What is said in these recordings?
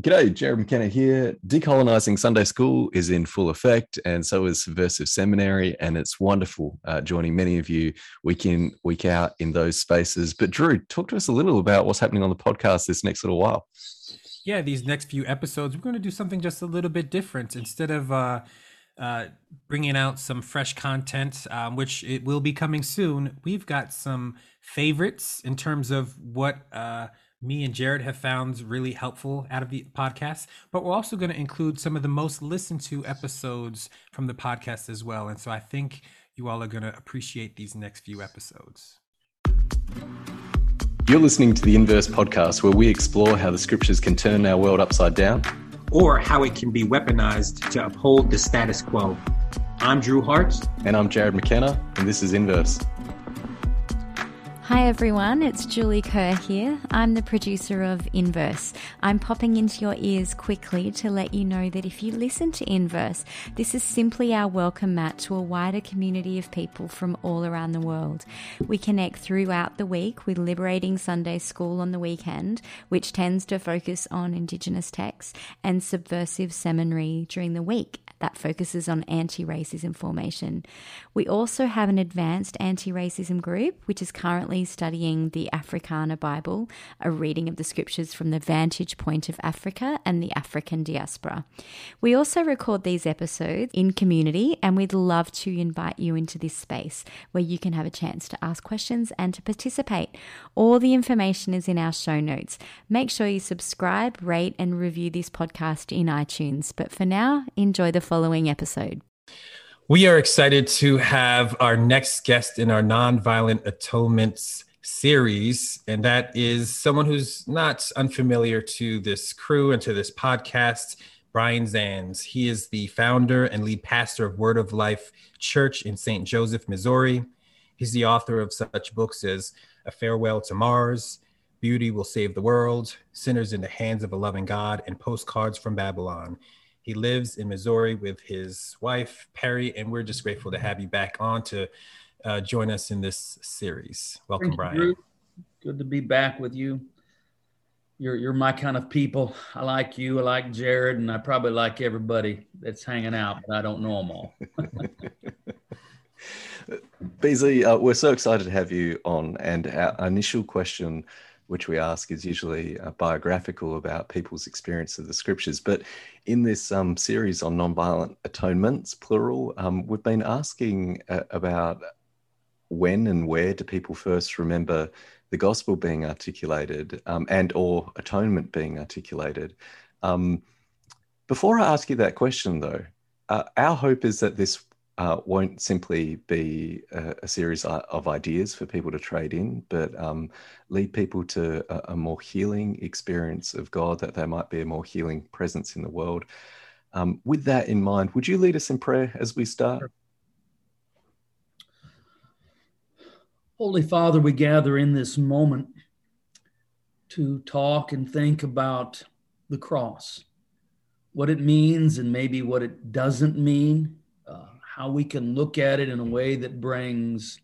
G'day, Jared McKenna here. Decolonizing Sunday School is in full effect, and so is Subversive Seminary. And it's wonderful uh, joining many of you week in, week out in those spaces. But, Drew, talk to us a little about what's happening on the podcast this next little while. Yeah, these next few episodes, we're going to do something just a little bit different. Instead of uh, uh, bringing out some fresh content, um, which it will be coming soon, we've got some favorites in terms of what uh, me and Jared have found really helpful out of the podcast, but we're also going to include some of the most listened to episodes from the podcast as well. And so I think you all are going to appreciate these next few episodes. You're listening to the Inverse podcast, where we explore how the scriptures can turn our world upside down or how it can be weaponized to uphold the status quo. I'm Drew Hart. And I'm Jared McKenna, and this is Inverse. Hi everyone, it's Julie Kerr here. I'm the producer of Inverse. I'm popping into your ears quickly to let you know that if you listen to Inverse, this is simply our welcome mat to a wider community of people from all around the world. We connect throughout the week with Liberating Sunday School on the weekend, which tends to focus on Indigenous texts, and Subversive Seminary during the week that focuses on anti racism formation. We also have an advanced anti racism group, which is currently studying the Africana Bible, a reading of the scriptures from the vantage point of Africa and the African diaspora. We also record these episodes in community, and we'd love to invite you into this space where you can have a chance to ask questions and to participate. All the information is in our show notes. Make sure you subscribe, rate, and review this podcast in iTunes. But for now, enjoy the following episode. We are excited to have our next guest in our Nonviolent Atonements series, and that is someone who's not unfamiliar to this crew and to this podcast, Brian Zahnd. He is the founder and lead pastor of Word of Life Church in St. Joseph, Missouri. He's the author of such books as A Farewell to Mars, Beauty Will Save the World, Sinners in the Hands of a Loving God, and Postcards from Babylon. He lives in Missouri with his wife, Peri, and we're just grateful to have you back on to uh, join us in this series. Welcome, Thank Brian. You, Good to be back with you. You're, you're my kind of people. I like you. I like Jared, and I probably like everybody that's hanging out, but I don't know them all. BZ, uh, we're so excited to have you on. And our initial question which we ask is usually uh, biographical about people's experience of the scriptures. But in this um, series on nonviolent atonements, plural, um, we've been asking uh, about when and where do people first remember the gospel being articulated um, and or atonement being articulated. Um, before I ask you that question, though, uh, our hope is that this uh, won't simply be a, a, series of ideas for people to trade in, but um, lead people to a, a, more healing experience of God, that there might be a more healing presence in the world. Um, with that in mind, would you lead us in prayer as we start? Holy Father, we gather in this moment to talk and think about the cross, what it means, and maybe what it doesn't mean how we can look at it in a way that brings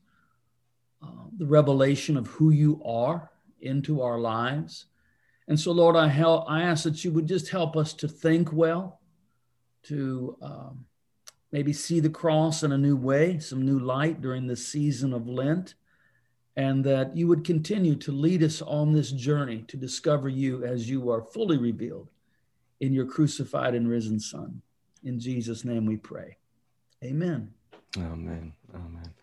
uh, the revelation of who you are into our lives. And so, Lord, I, help, I ask that you would just help us to think well, to um, maybe see the cross in a new way, some new light during this season of Lent, and that you would continue to lead us on this journey to discover you as you are fully revealed in your crucified and risen Son. In Jesus' name we pray. Amen. Amen. Amen.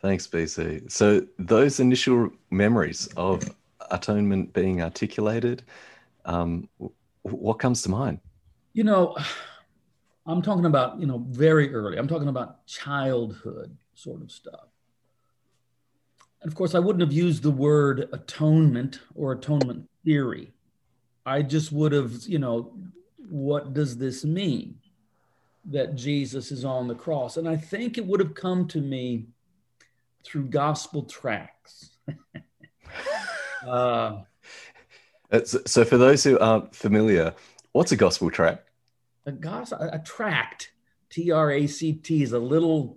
Thanks, BZ. So, those initial memories of atonement being articulated, um, what comes to mind? You know, I'm talking about, you know, very early. I'm talking about childhood sort of stuff. And of course, I wouldn't have used the word atonement or atonement theory. I just would have, you know, what does this mean? That Jesus is on the cross. And I think it would have come to me through gospel tracts. uh, so, for those who aren't familiar, what's a gospel tract? A, gospel, a tract, T R A C T, is a little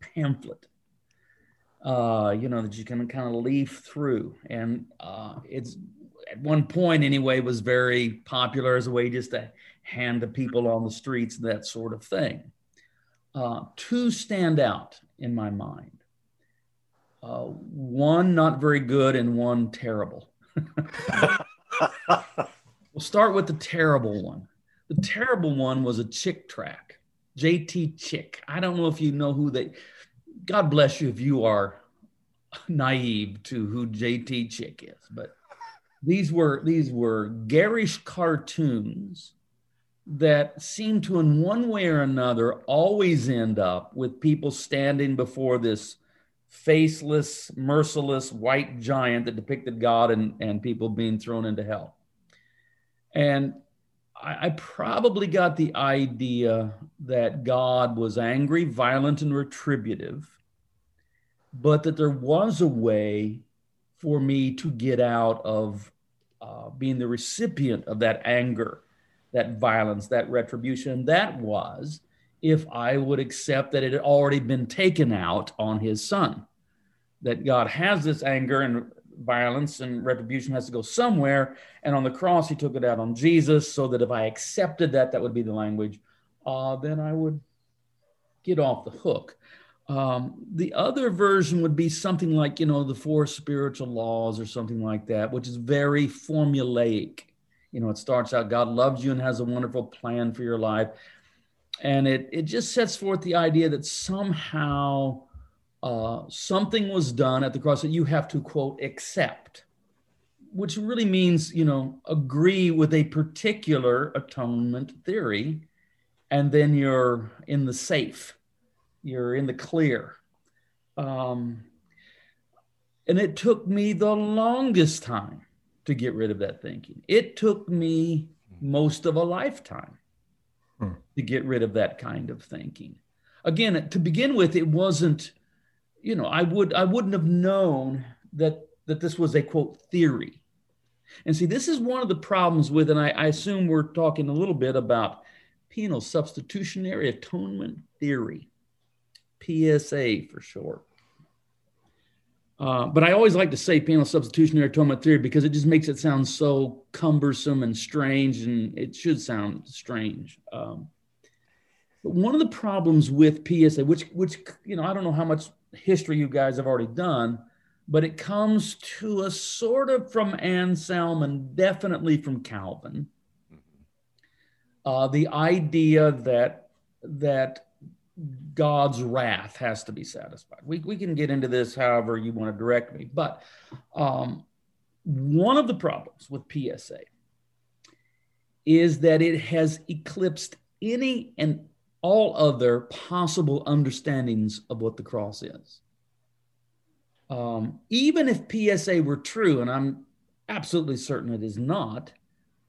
pamphlet. Uh, you know that you can kind of leaf through, and uh, it's at one point anyway, was very popular as a way just to hand to people on the streets, that sort of thing. Uh, two stand out in my mind. Uh, one not very good and one terrible. we'll start with the terrible one. The terrible one was a Chick tract, JT Chick. I don't know if you know who they. God bless you if you are naive to who JT Chick is, but these were these were garish cartoons that seem to in one way or another always end up with people standing before this faceless merciless white giant that depicted god and, and people being thrown into hell. And I, I probably got the idea that god was angry violent and retributive but that there was a way for me to get out of uh, being the recipient of that anger, that violence, that retribution. That was if I would accept that it had already been taken out on his son, that God has this anger and violence and retribution has to go somewhere. And on the cross, he took it out on Jesus, so that if I accepted that, that would be the language, uh, then I would get off the hook. Um, the other version would be something like, you know, the four spiritual laws or something like that, which is very formulaic. You know, it starts out, God loves you and has a wonderful plan for your life. And it, it just sets forth the idea that somehow uh, something was done at the cross that you have to, quote, accept, which really means, you know, agree with a particular atonement theory, and then you're in the safe you're in the clear. Um, and it took me the longest time to get rid of that thinking. It took me most of a lifetime hmm. to get rid of that kind of thinking. Again, to begin with, it wasn't, you know, I would I wouldn't have known that that this was a quote theory. And see, this is one of the problems with, and I, I assume we're talking a little bit about penal substitutionary atonement theory. PSA for short. Uh, but I always like to say penal substitutionary atonement theory because it just makes it sound so cumbersome and strange, and it should sound strange. Um, but one of the problems with PSA, which which you know, I don't know how much history you guys have already done, but it comes to us sort of from Anselm and definitely from Calvin. Uh, the idea that that God's wrath has to be satisfied. We, we can get into this however you want to direct me. But um, one of the problems with PSA is that it has eclipsed any and all other possible understandings of what the cross is. Um, even if PSA were true, and I'm absolutely certain it is not,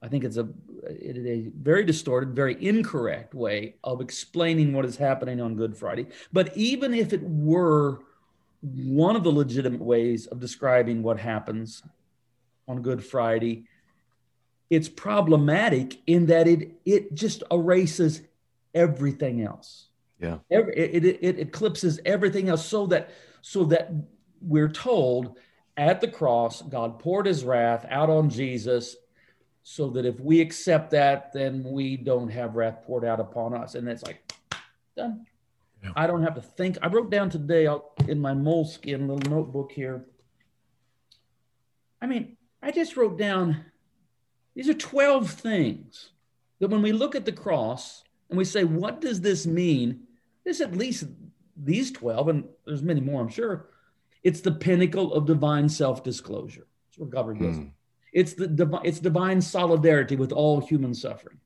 I think it's a it is a very distorted, very incorrect way of explaining what is happening on Good Friday. But even if it were one of the legitimate ways of describing what happens on Good Friday, it's problematic in that it it just erases everything else. Yeah, Every, it, it, it eclipses everything else, so that so that we're told at the cross, God poured His wrath out on Jesus so that if we accept that, then we don't have wrath poured out upon us. And it's like, done. Yeah. I don't have to think. I wrote down today in my Moleskine little notebook here. I mean, I just wrote down these are 12 things that when we look at the cross and we say, what does this mean? There's at least these 12, and there's many more, I'm sure. It's the pinnacle of divine self disclosure. That's where God reveals mm. It's the it's divine solidarity with all human suffering.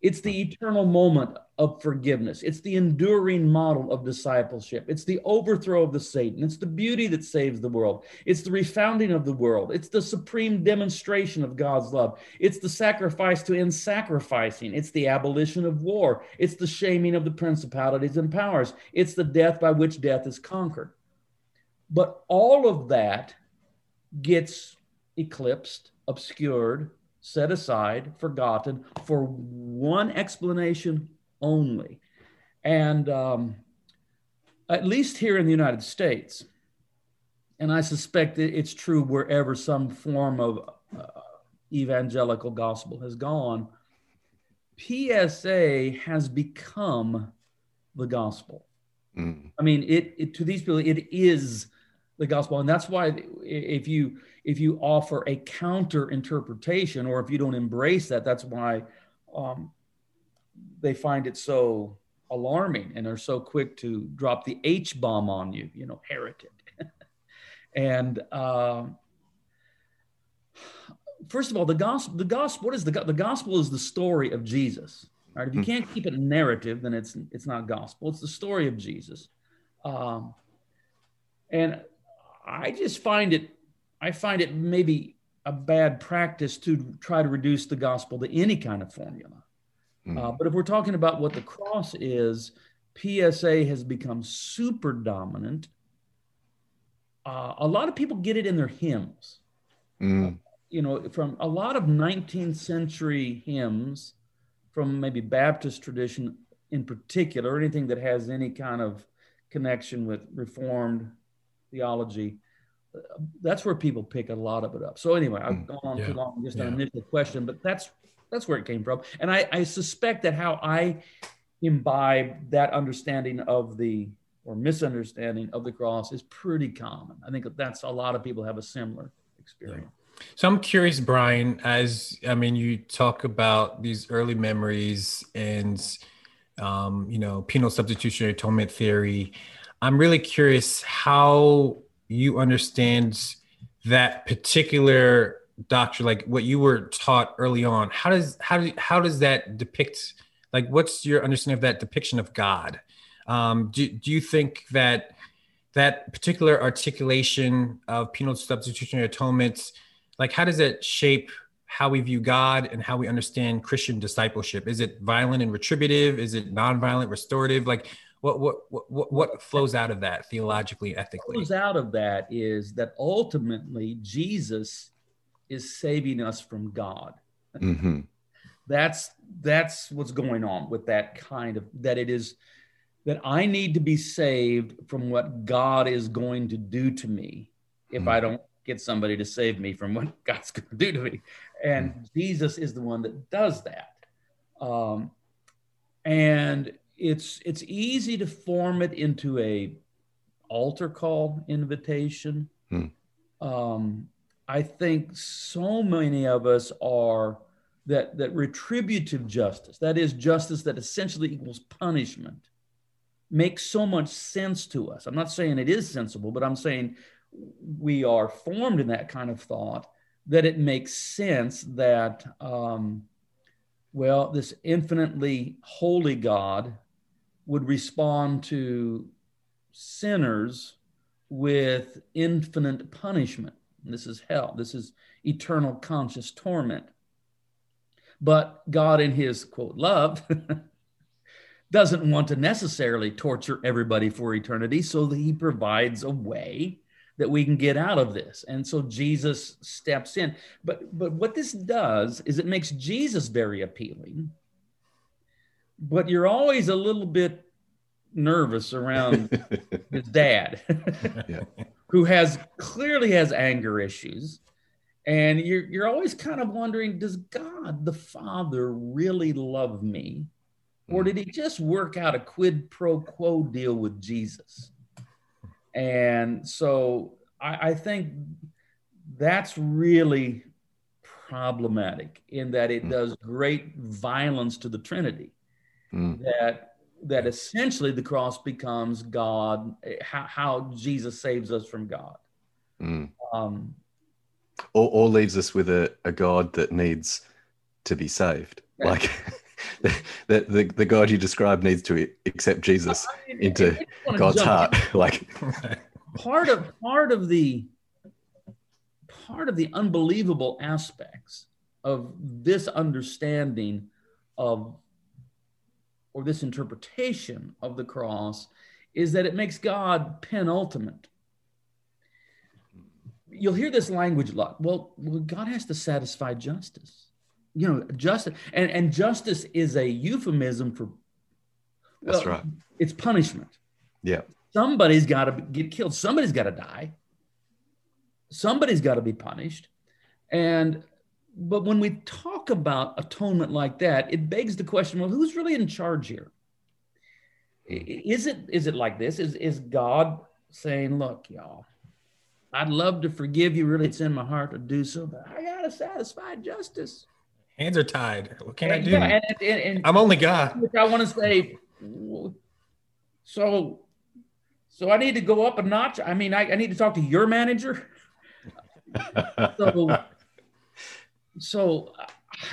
It's the eternal moment of forgiveness. It's the enduring model of discipleship. It's the overthrow of the Satan. It's the beauty that saves the world. It's the refounding of the world. It's the supreme demonstration of God's love. It's the sacrifice to end sacrificing. It's the abolition of war. It's the shaming of the principalities and powers. It's the death by which death is conquered. But all of that gets eclipsed obscured, set aside, forgotten for one explanation only. And um, at least here in the United States, and I suspect it's true wherever some form of uh, evangelical gospel has gone, PSA has become the gospel. Mm. I mean, it, it to these people, it is the gospel, and that's why if you if you offer a counter interpretation or if you don't embrace that, that's why um, they find it so alarming and are so quick to drop the H bomb on you, you know, heretic. and uh, first of all, the gospel, the gospel, what is the the gospel is the story of Jesus. Right? If you hmm. can't keep it narrative, then it's it's not gospel. It's the story of Jesus. Um, and I just find it, I find it maybe a bad practice to try to reduce the gospel to any kind of formula. Mm. Uh, but if we're talking about what the cross is, PSA has become super dominant. Uh, a lot of people get it in their hymns. Mm. Uh, you know, from a lot of 19th century hymns, from maybe Baptist tradition in particular, or anything that has any kind of connection with Reformed theology, that's where people pick a lot of it up. So anyway, I've mm. gone on yeah. too long, just yeah. an initial question, but that's that's where it came from. And I, I suspect that how I imbibe that understanding of the or misunderstanding of the cross is pretty common. I think that's a lot of people have a similar experience. Yeah. So I'm curious, Brian, as I mean, you talk about these early memories and, um, you know, penal substitutionary atonement theory. I'm really curious how you understand that particular doctor like what you were taught early on how does how do how does that depict like what's your understanding of that depiction of god? Um, do, do you think that that particular articulation of penal substitutionary atonement like how does it shape how we view god and how we understand christian discipleship? Is it violent and retributive? Is it nonviolent restorative? Like what what what what flows out of that theologically ethically what flows out of that is that ultimately jesus is saving us from God. Mm-hmm. That's that's what's going on with that kind of that it is that I need to be saved from what God is going to do to me if mm-hmm. I don't get somebody to save me from what God's going to do to me. And mm-hmm. Jesus is the one that does that. Um, and it's it's easy to form it into a altar call invitation. Hmm. Um, I think so many of us are that that retributive justice, that is justice that essentially equals punishment, makes so much sense to us. I'm not saying it is sensible, but I'm saying we are formed in that kind of thought that it makes sense that um, well, this infinitely holy God would respond to sinners with infinite punishment this is hell. This is eternal conscious torment. But God, in his quote, love, doesn't want to necessarily torture everybody for eternity. So he provides a way that we can get out of this. And so Jesus steps in. But but what this does is it makes Jesus very appealing. But you're always a little bit nervous around his dad. yeah who has clearly has anger issues and you're you're always kind of wondering does god the father really love me or hmm. did he just work out a quid pro quo deal with jesus and so i, I think that's really problematic in that it hmm. does great violence to the trinity mm. that that essentially the cross becomes God, how, how Jesus saves us from God. Mm. Um, or, or leaves us with a, a God that needs to be saved. Yeah. Like the, the, the God you describe needs to accept Jesus I mean, into God's heart. like part of part of the part of the unbelievable aspects of this understanding of or this interpretation of the cross is that it makes God penultimate. You'll hear this language a lot. Well, God has to satisfy justice. You know, justice and, and justice is a euphemism for well, That's right. It's punishment. Yeah. Somebody's got to get killed. Somebody's got to die. Somebody's got to be punished. And but when we talk about atonement like that, it begs the question: Well, who's really in charge here? Hmm. Is it is it like this? Is is God saying, "Look, y'all, I'd love to forgive you. Really, it's in my heart to do so, but I gotta satisfy justice." Hands are tied. What can and, I do? Yeah, and, and, and, I'm only God. Which I want to say, so, so I need to go up a notch. I mean, I, I need to talk to your manager. so, so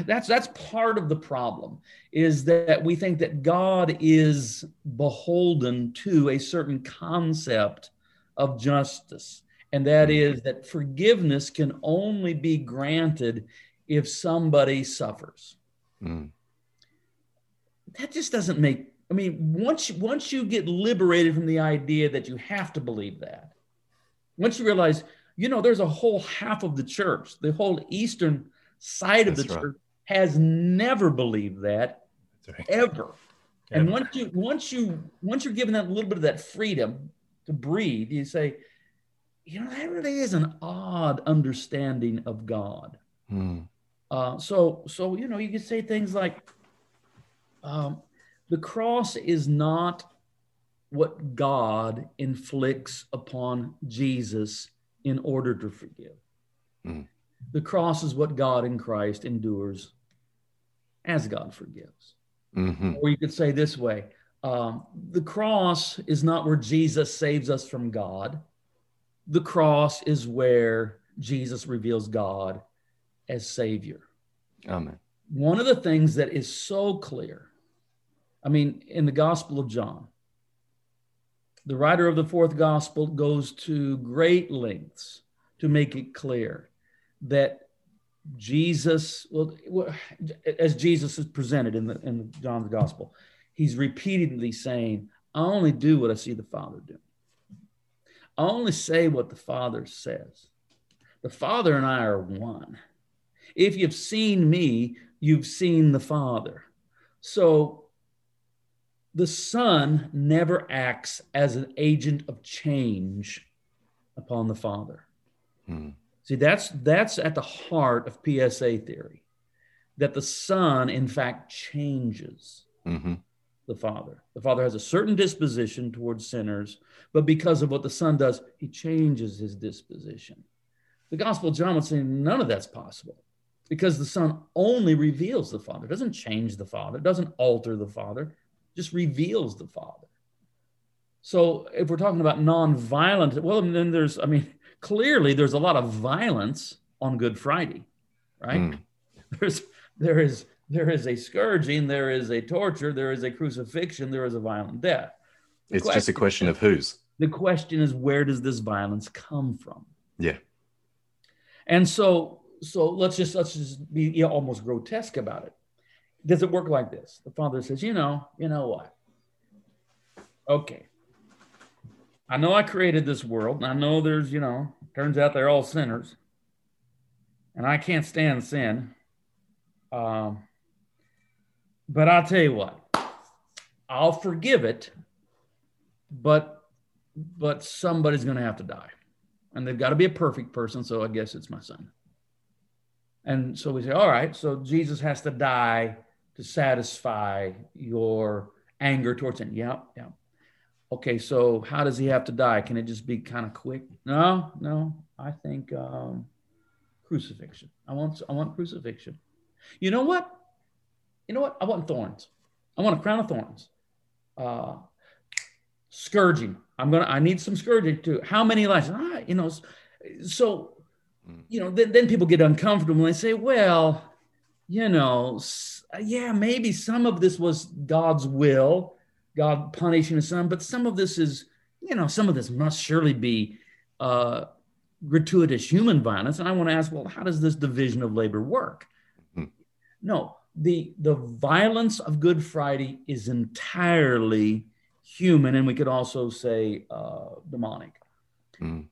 that's that's part of the problem is that we think that God is beholden to a certain concept of justice, and that mm-hmm. that forgiveness can only be granted if somebody suffers. Mm. That just doesn't make. I mean, once once you get liberated from the idea that you have to believe that, once you realize, you know, there's a whole half of the church, the whole eastern side That's of the right. church has never believed that right. ever. And once you once you once you're given that little bit of that freedom to breathe, you say, you know, that really is an odd understanding of God. Hmm. Uh, so, so you know, you could say things like, um, the cross is not what God inflicts upon Jesus in order to forgive. Mm. The cross is what God in Christ endures as God forgives. Mm-hmm. Or you could say this way um, the cross is not where Jesus saves us from God, the cross is where Jesus reveals God as Savior. Amen. One of the things that is so clear, I mean, in the Gospel of John, the writer of the fourth Gospel goes to great lengths to make it clear that Jesus, well, as Jesus is presented in the in John's Gospel, he's repeatedly saying, "I only do what I see the Father do. I only say what the Father says. The Father and I are one." If you've seen me, you've seen the Father. So the Son never acts as an agent of change upon the Father. Hmm. See, that's that's at the heart of PSA theory, that the Son, in fact, changes mm-hmm. the Father. The Father has a certain disposition towards sinners, but because of what the Son does, he changes his disposition. The Gospel of John would say none of that's possible because the Son only reveals the Father, it doesn't change the Father, it doesn't alter the Father, just reveals the Father. So if we're talking about non-violent, well, then there's, I mean, clearly there's a lot of violence on Good Friday, right? Mm. There's there is there is a scourging, there is a torture, there is a crucifixion, there is a violent death. The it's just a question of whose. The question is where does this violence come from? Yeah. And so so let's just let's just be you know, almost grotesque about it. Does it work like this? The father says, you know, you know what? Okay. I know I created this world, and I know there's, you know, turns out they're all sinners, and I can't stand sin. Um, but I'll tell you what, I'll forgive it, but but somebody's going to have to die, and they've got to be a perfect person. So I guess it's my son. And so we say, all right, so Jesus has to die to satisfy your anger towards him. Yeah, yeah. Okay, so how does he have to die? Can it just be kind of quick? No, no. I think um, crucifixion. I want, I want crucifixion. You know what? You know what? I want thorns. I want a crown of thorns. Uh, scourging. I'm gonna. I need some scourging too. How many lives? Ah, you know. So you know, then, then people get uncomfortable and they say, well, you know, yeah, maybe some of this was God's will, God punishing his son, but some of this is, you know, some of this must surely be uh, gratuitous human violence. And I want to ask, well, how does this division of labor work? Mm-hmm. No, the the violence of Good Friday is entirely human, and we could also say uh, demonic. Mm.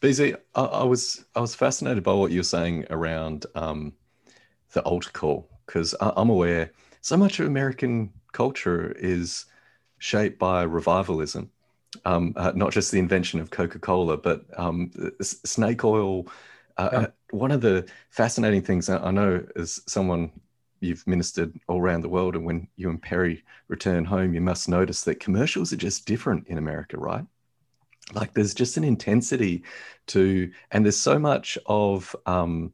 BZ, I, I, was I was fascinated by what you're saying around um, the altar call because I'm aware so much of American culture is shaped by revivalism. Um, uh, not just the invention of Coca-Cola, but um, snake oil Uh, yeah. One of the fascinating things I know as someone you've ministered all around the world, and when you and Peri return home, you must notice that commercials are just different in America, right? Like there's just an intensity to, and there's so much of um,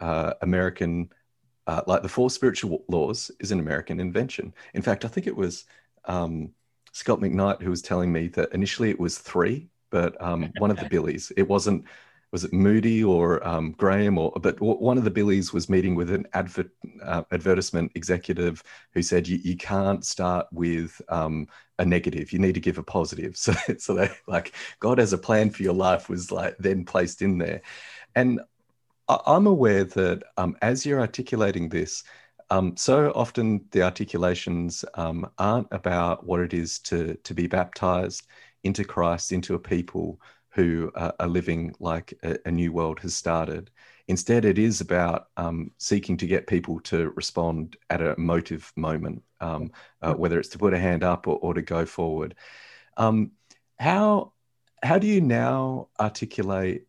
uh, American, uh, like the four spiritual laws is an American invention. In fact, I think it was um, Scot McKnight who was telling me that initially it was three, but um, one of the Billies, it wasn't was it Moody or um, Graham or but one of the Billies was meeting with an advert, uh, advertisement executive who said you, you can't start with um, a negative. You need to give a positive. So so they like God has a plan for your life was like then placed in there. And I, am aware that um, as you're articulating this um, so often the articulations um, aren't about what it is to to be baptized into Christ into a people who uh, are living like a, a, new world has started. Instead, it is about um, seeking to get people to respond at a motive moment, um, uh, whether it's to put a hand up or, or to go forward. Um, how how do you now articulate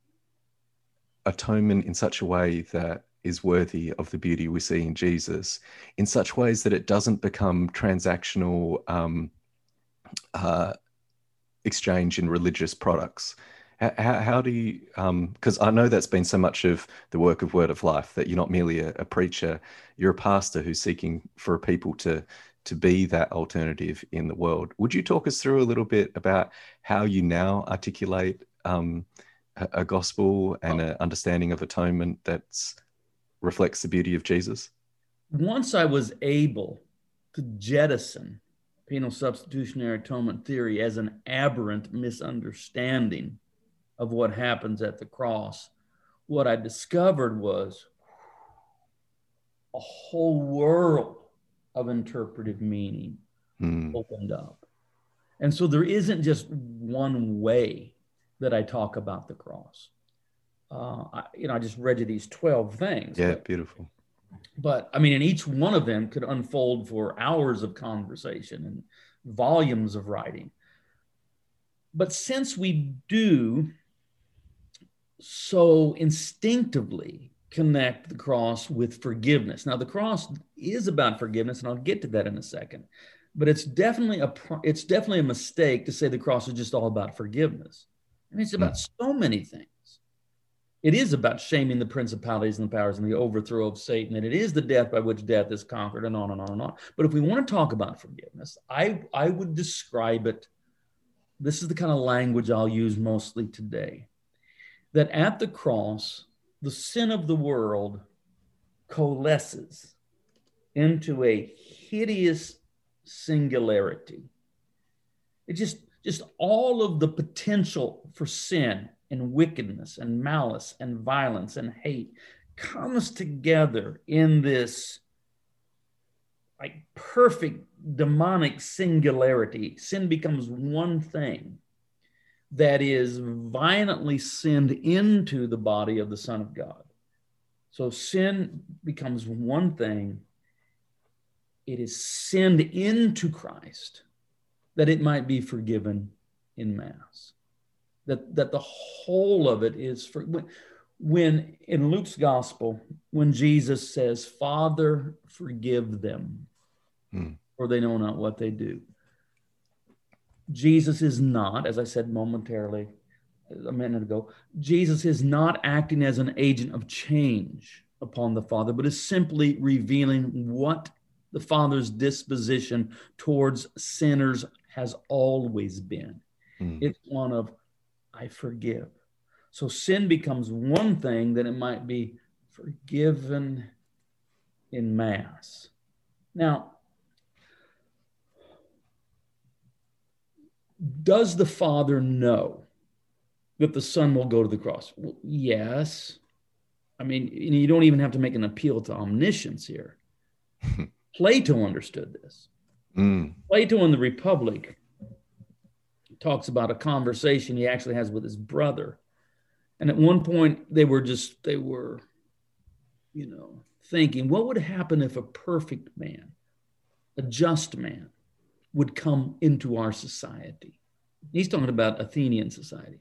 atonement in such a way that is worthy of the beauty we see in Jesus, in such ways that it doesn't become transactional um, uh, exchange in religious products? How, how do you, because um, I know that's been so much of the work of Word of Life that you're not merely a, a preacher, you're a pastor who's seeking for people to to be that alternative in the world. Would you talk us through a little bit about how you now articulate um, a, gospel and an understanding of atonement that reflects the beauty of Jesus? Once I was able to jettison penal substitutionary atonement theory as an aberrant misunderstanding of what happens at the cross, what I discovered was a whole world of interpretive meaning mm. opened up. And so there isn't just one way that I talk about the cross. Uh, I, you know, I just read you these 12 things. Yeah, but, beautiful. But I mean, and each one of them could unfold for hours of conversation and volumes of writing. But since we do so instinctively connect the cross with forgiveness. Now, the cross is about forgiveness, and I'll get to that in a second. But it's definitely a it's definitely a mistake to say the cross is just all about forgiveness. I mean, it's about mm. so many things. It is about shaming the principalities and the powers and the overthrow of Satan, and it is the death by which death is conquered, and on and on and on. But if we want to talk about forgiveness, I I would describe it. This is the kind of language I'll use mostly today that at the cross, the sin of the world coalesces into a hideous singularity. It just, just all of the potential for sin and wickedness and malice and violence and hate comes together in this like perfect demonic singularity. Sin becomes one thing that is violently sinned into the body of the Son of God. So sin becomes one thing, it is sinned into Christ that it might be forgiven in Mass. That, that the whole of it is for when, when in Luke's gospel, when Jesus says, Father, forgive them, hmm. for they know not what they do. Jesus is not, as I said momentarily a minute ago, Jesus is not acting as an agent of change upon the Father, but is simply revealing what the Father's disposition towards sinners has always been. Mm. It's one of, I forgive. So sin becomes one thing that it might be forgiven in Mass. Now, does the Father know that the Son will go to the cross? Well, yes. I mean, you don't even have to make an appeal to omniscience here. Plato understood this. Mm. Plato in the Republic talks about a conversation he actually has with his brother. And at one point, they were just, they were, you know, thinking, what would happen if a perfect man, a just man, would come into our society. He's talking about Athenian society.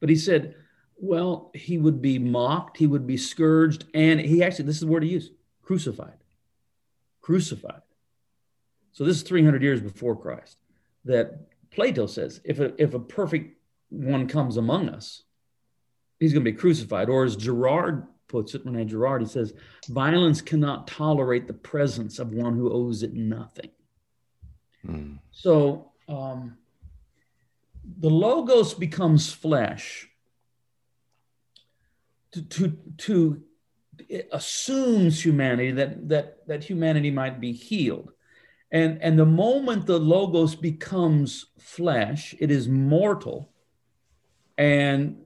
But he said, Well, he would be mocked, he would be scourged, and he actually, this is the word he used crucified. Crucified. So this is 300 years before Christ that Plato says if a, if a perfect one comes among us, he's going to be crucified. Or as Girard puts it, Rene Girard, he says, violence cannot tolerate the presence of one who owes it nothing. Mm. So um, the logos becomes flesh to, to, to assumes humanity that, that, that humanity might be healed. And, and the moment the logos becomes flesh, it is mortal and,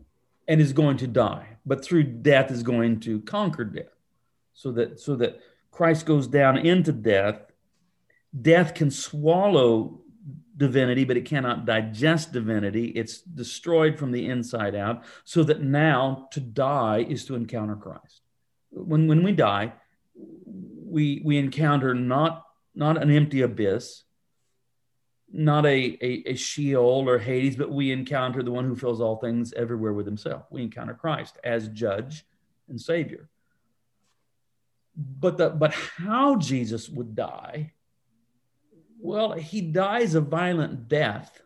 and is going to die, but through death is going to conquer death. So that, so that Christ goes down into death. Death can swallow divinity, but it cannot digest divinity. It's destroyed from the inside out, so that now to die is to encounter Christ. When, when we die, we, we encounter not, not an empty abyss, not a, a, a Sheol or Hades, but we encounter the one who fills all things everywhere with himself. We encounter Christ as judge and savior. But the but how Jesus would die well, he dies a violent death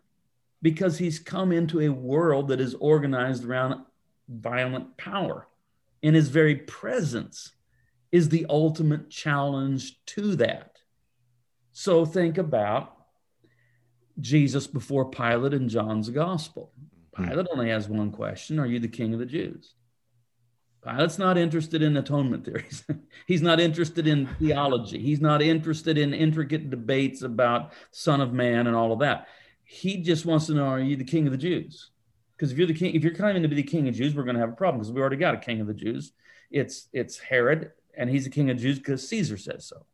because he's come into a world that is organized around violent power. And his very presence is the ultimate challenge to that. So think about Jesus before Pilate in John's gospel. Hmm. Pilate only has one question Are you the king of the Jews? Pilate's not interested in atonement theories. He's not interested in theology. He's not interested in intricate debates about Son of Man and all of that. He just wants to know, are you the king of the Jews? Because if you're the king, if you're claiming to be the king of Jews, we're going to have a problem because we already got a king of the Jews. It's it's Herod, and he's the king of Jews because Caesar says so.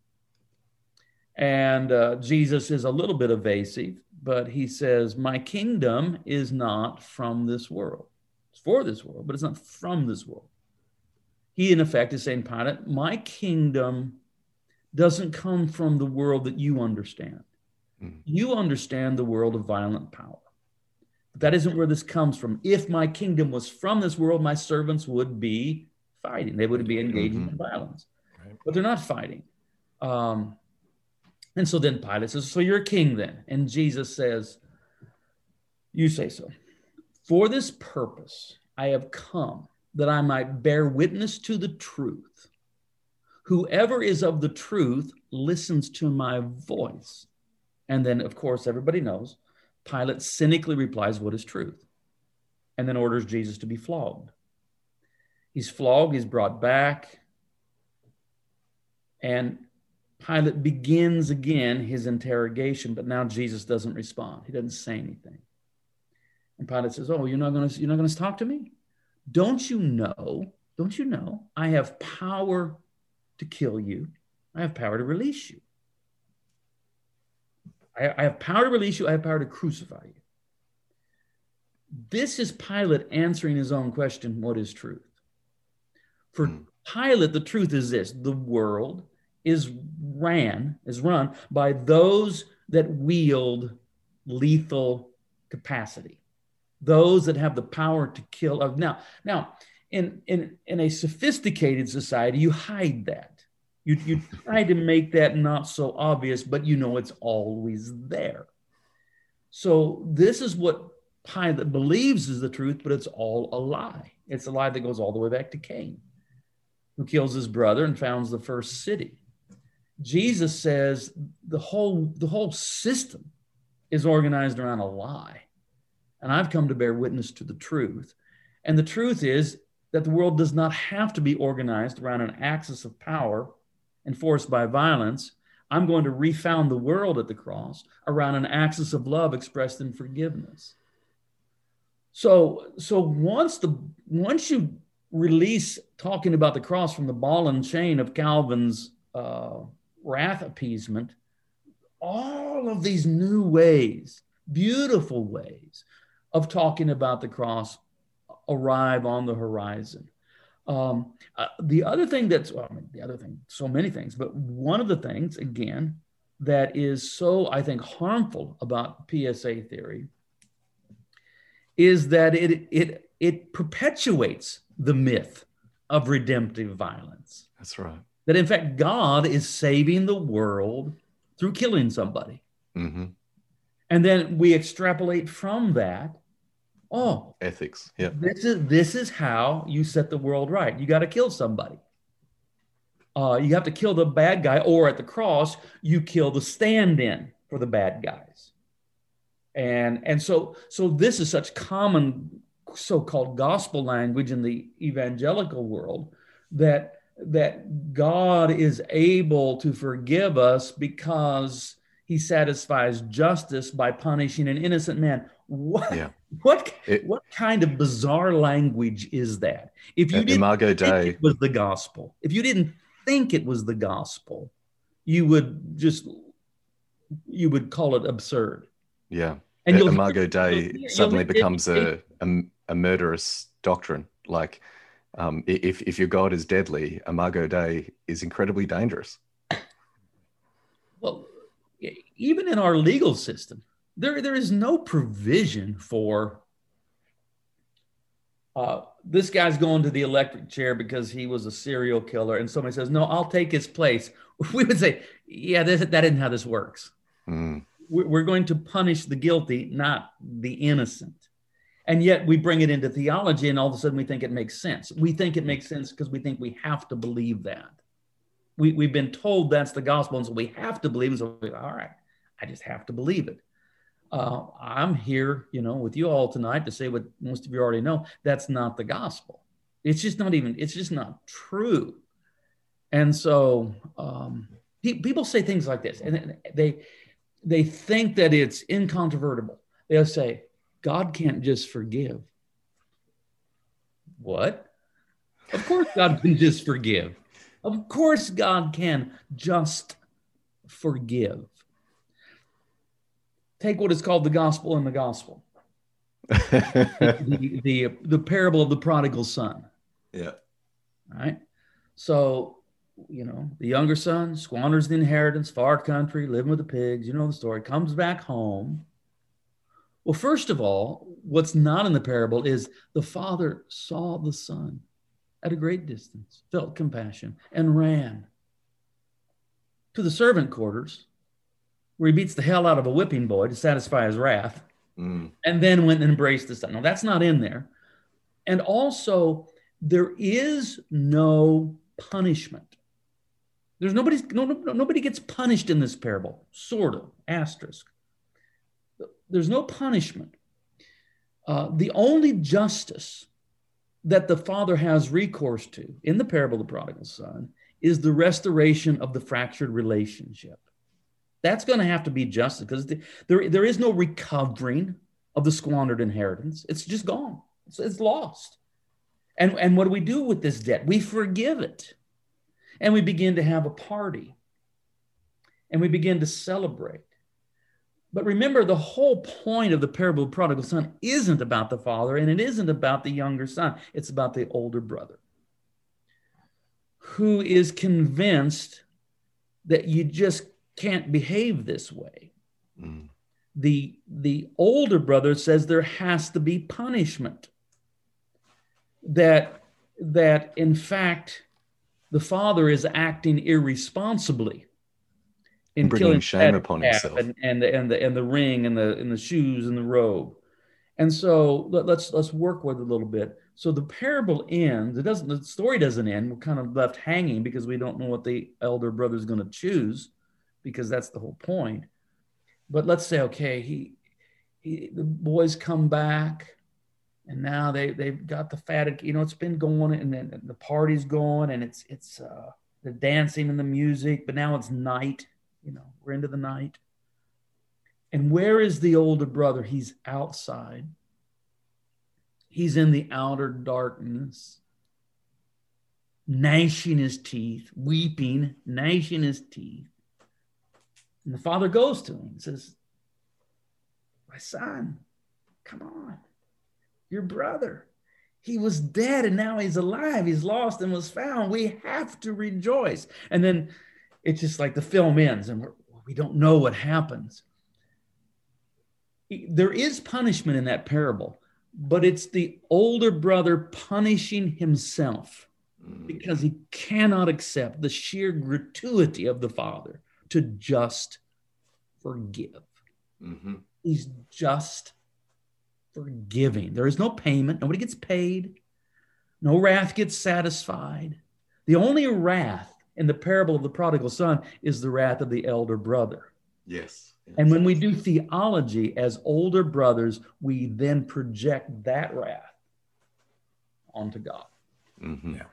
And uh, Jesus is a little bit evasive, but he says, "My kingdom is not from this world. It's for this world, but it's not from this world." he in effect is saying, Pilate, my kingdom doesn't come from the world that you understand. Mm. You understand the world of violent power. But that isn't where this comes from. If my kingdom was from this world, my servants would be fighting. They would be engaging mm-hmm. in violence. Right. But they're not fighting. Um, and so then Pilate says, So you're king then. And Jesus says, You say so. For this purpose I have come that I might bear witness to the truth. Whoever is of the truth listens to my voice. And then, of course, everybody knows Pilate cynically replies, What is truth? And then orders Jesus to be flogged. He's flogged, he's brought back. And Pilate begins again his interrogation, but now Jesus doesn't respond. He doesn't say anything. And Pilate says, Oh, you're not going to you're not going to talk to me? Don't you know? Don't you know? I have power to kill you. I have power to release you. I, I have power to release you. I have power to crucify you. This is Pilate answering his own question what is truth? For hmm. Pilate, the truth is this the world is ran, is run by those that wield lethal capacity those that have the power to kill. Of now, now, in in in a sophisticated society, you hide that. You you try to make that not so obvious, but you know it's always there. So this is what Pilate believes is the truth, but it's all a lie. It's a lie that goes all the way back to Cain, who kills his brother and founds the first city. Jesus says the whole the whole system is organized around a lie and I've come to bear witness to the truth. And the truth is that the world does not have to be organized around an axis of power enforced by violence. I'm going to refound the world at the cross around an axis of love expressed in forgiveness. So, so once the once you release talking about the cross from the ball and chain of Calvin's uh, wrath appeasement, all of these new ways, beautiful ways of talking about the cross arrive on the horizon. Um, uh, the other thing that's, well, I mean, the other thing, so many things, but one of the things, again, that is so, I think, harmful about PSA theory is that it, it, it perpetuates the myth of redemptive violence. That's right. That in fact, God is saving the world through killing somebody. hmm And then we extrapolate from that. Oh, Ethics. Yeah. this is this is how you set the world right. You got to kill somebody. Uh, you have to kill the bad guy, or at the cross, you kill the stand-in for the bad guys. And and so so this is such common so-called gospel language in the evangelical world that that God is able to forgive us because he satisfies justice by punishing an innocent man. What Yeah. what It- what kind of bizarre language is that? If you didn't Imago think Dei. it was the gospel, if you didn't think it was the gospel, you would just you would call it absurd. Yeah. And Imago you'll- suddenly becomes a, a, a murderous doctrine. Like, um, if, if your God is deadly, Imago Dei is incredibly dangerous. well, even in our legal system, there there is no provision for uh, this guy's going to the electric chair because he was a serial killer, and somebody says, "No, I'll take his place." We would say, "Yeah, this, that isn't how this works. Mm, We're going to punish the guilty, not the innocent." And yet we bring it into theology, and all of a sudden we think it makes sense. We think it makes sense because we think we have to believe that. We, we've been told that's the gospel, and so we have to believe. it. So, we, all right, I just have to believe it. Uh, I'm here, you know, with you all tonight to say what most of you already know. That's not the gospel. It's just not even. It's just not true. And so um, pe- people say things like this, and they they think that it's incontrovertible. They'll say, God can't just forgive. What? Of course, God can just forgive. Of course, God can just forgive. Take what is called the gospel in the gospel, the, the, the parable of the prodigal son. yeah. Right. So, you know, the younger son squanders the inheritance, far country, living with the pigs. You know the story. Comes back home. Well, first of all, what's not in the parable is the father saw the son at a great distance, felt compassion, and ran to the servant quarters where he beats the hell out of a whipping boy to satisfy his wrath Mm, and then went and embraced the son. No, that's not in there. And also, there is no punishment. There's nobody's no, no nobody gets punished in this parable. Sort of asterisk. There's no punishment. Uh, the only justice that the father has recourse to in the parable of the prodigal son is the restoration of the fractured relationship. That's going to have to be justice because the, there, there is no recovering of the squandered inheritance. It's just gone. It's, it's lost. And, and what do we do with this debt? We forgive it. And we begin to have a party. And we begin to celebrate. But remember, the whole point of the parable of the prodigal son isn't about the father and it isn't about the younger son. It's about the older brother who is convinced that you just can't behave this way. mm, The, the older brother says there has to be punishment. That, that in fact, the father is acting irresponsibly in Bringing killing shame upon himself. and, and the and the and the ring and the and the shoes and the robe. And so let, let's let's work with it a little bit. So the parable ends. It doesn't. The story doesn't end. We're kind of left hanging because we don't know what the elder brother is going to choose, because that's the whole point. But let's say, okay, he, he the boys come back, and now they they've got the fatted. You know, it's been going, and then the party's going, and it's it's uh, the dancing and the music. But now it's night. You know, we're into the night. And where is the older brother? He's outside. He's in the outer darkness, gnashing his teeth, weeping, gnashing his teeth. And the father goes to him and says, My son, come on, your brother. He was dead and now he's alive. He's lost and was found. We have to rejoice. And then it's just like the film ends and we're, we don't know what happens. There is punishment in that parable, but it's the older brother punishing himself Mm. because he cannot accept the sheer gratuity of the father to just forgive. Mhm. He's just forgiving. There is no payment, nobody gets paid, no wrath gets satisfied. The only wrath in the parable of the prodigal son is the wrath of the elder brother. Yes. yes. And when we do theology as older brothers, we then project that wrath onto God. Mhm. Yeah.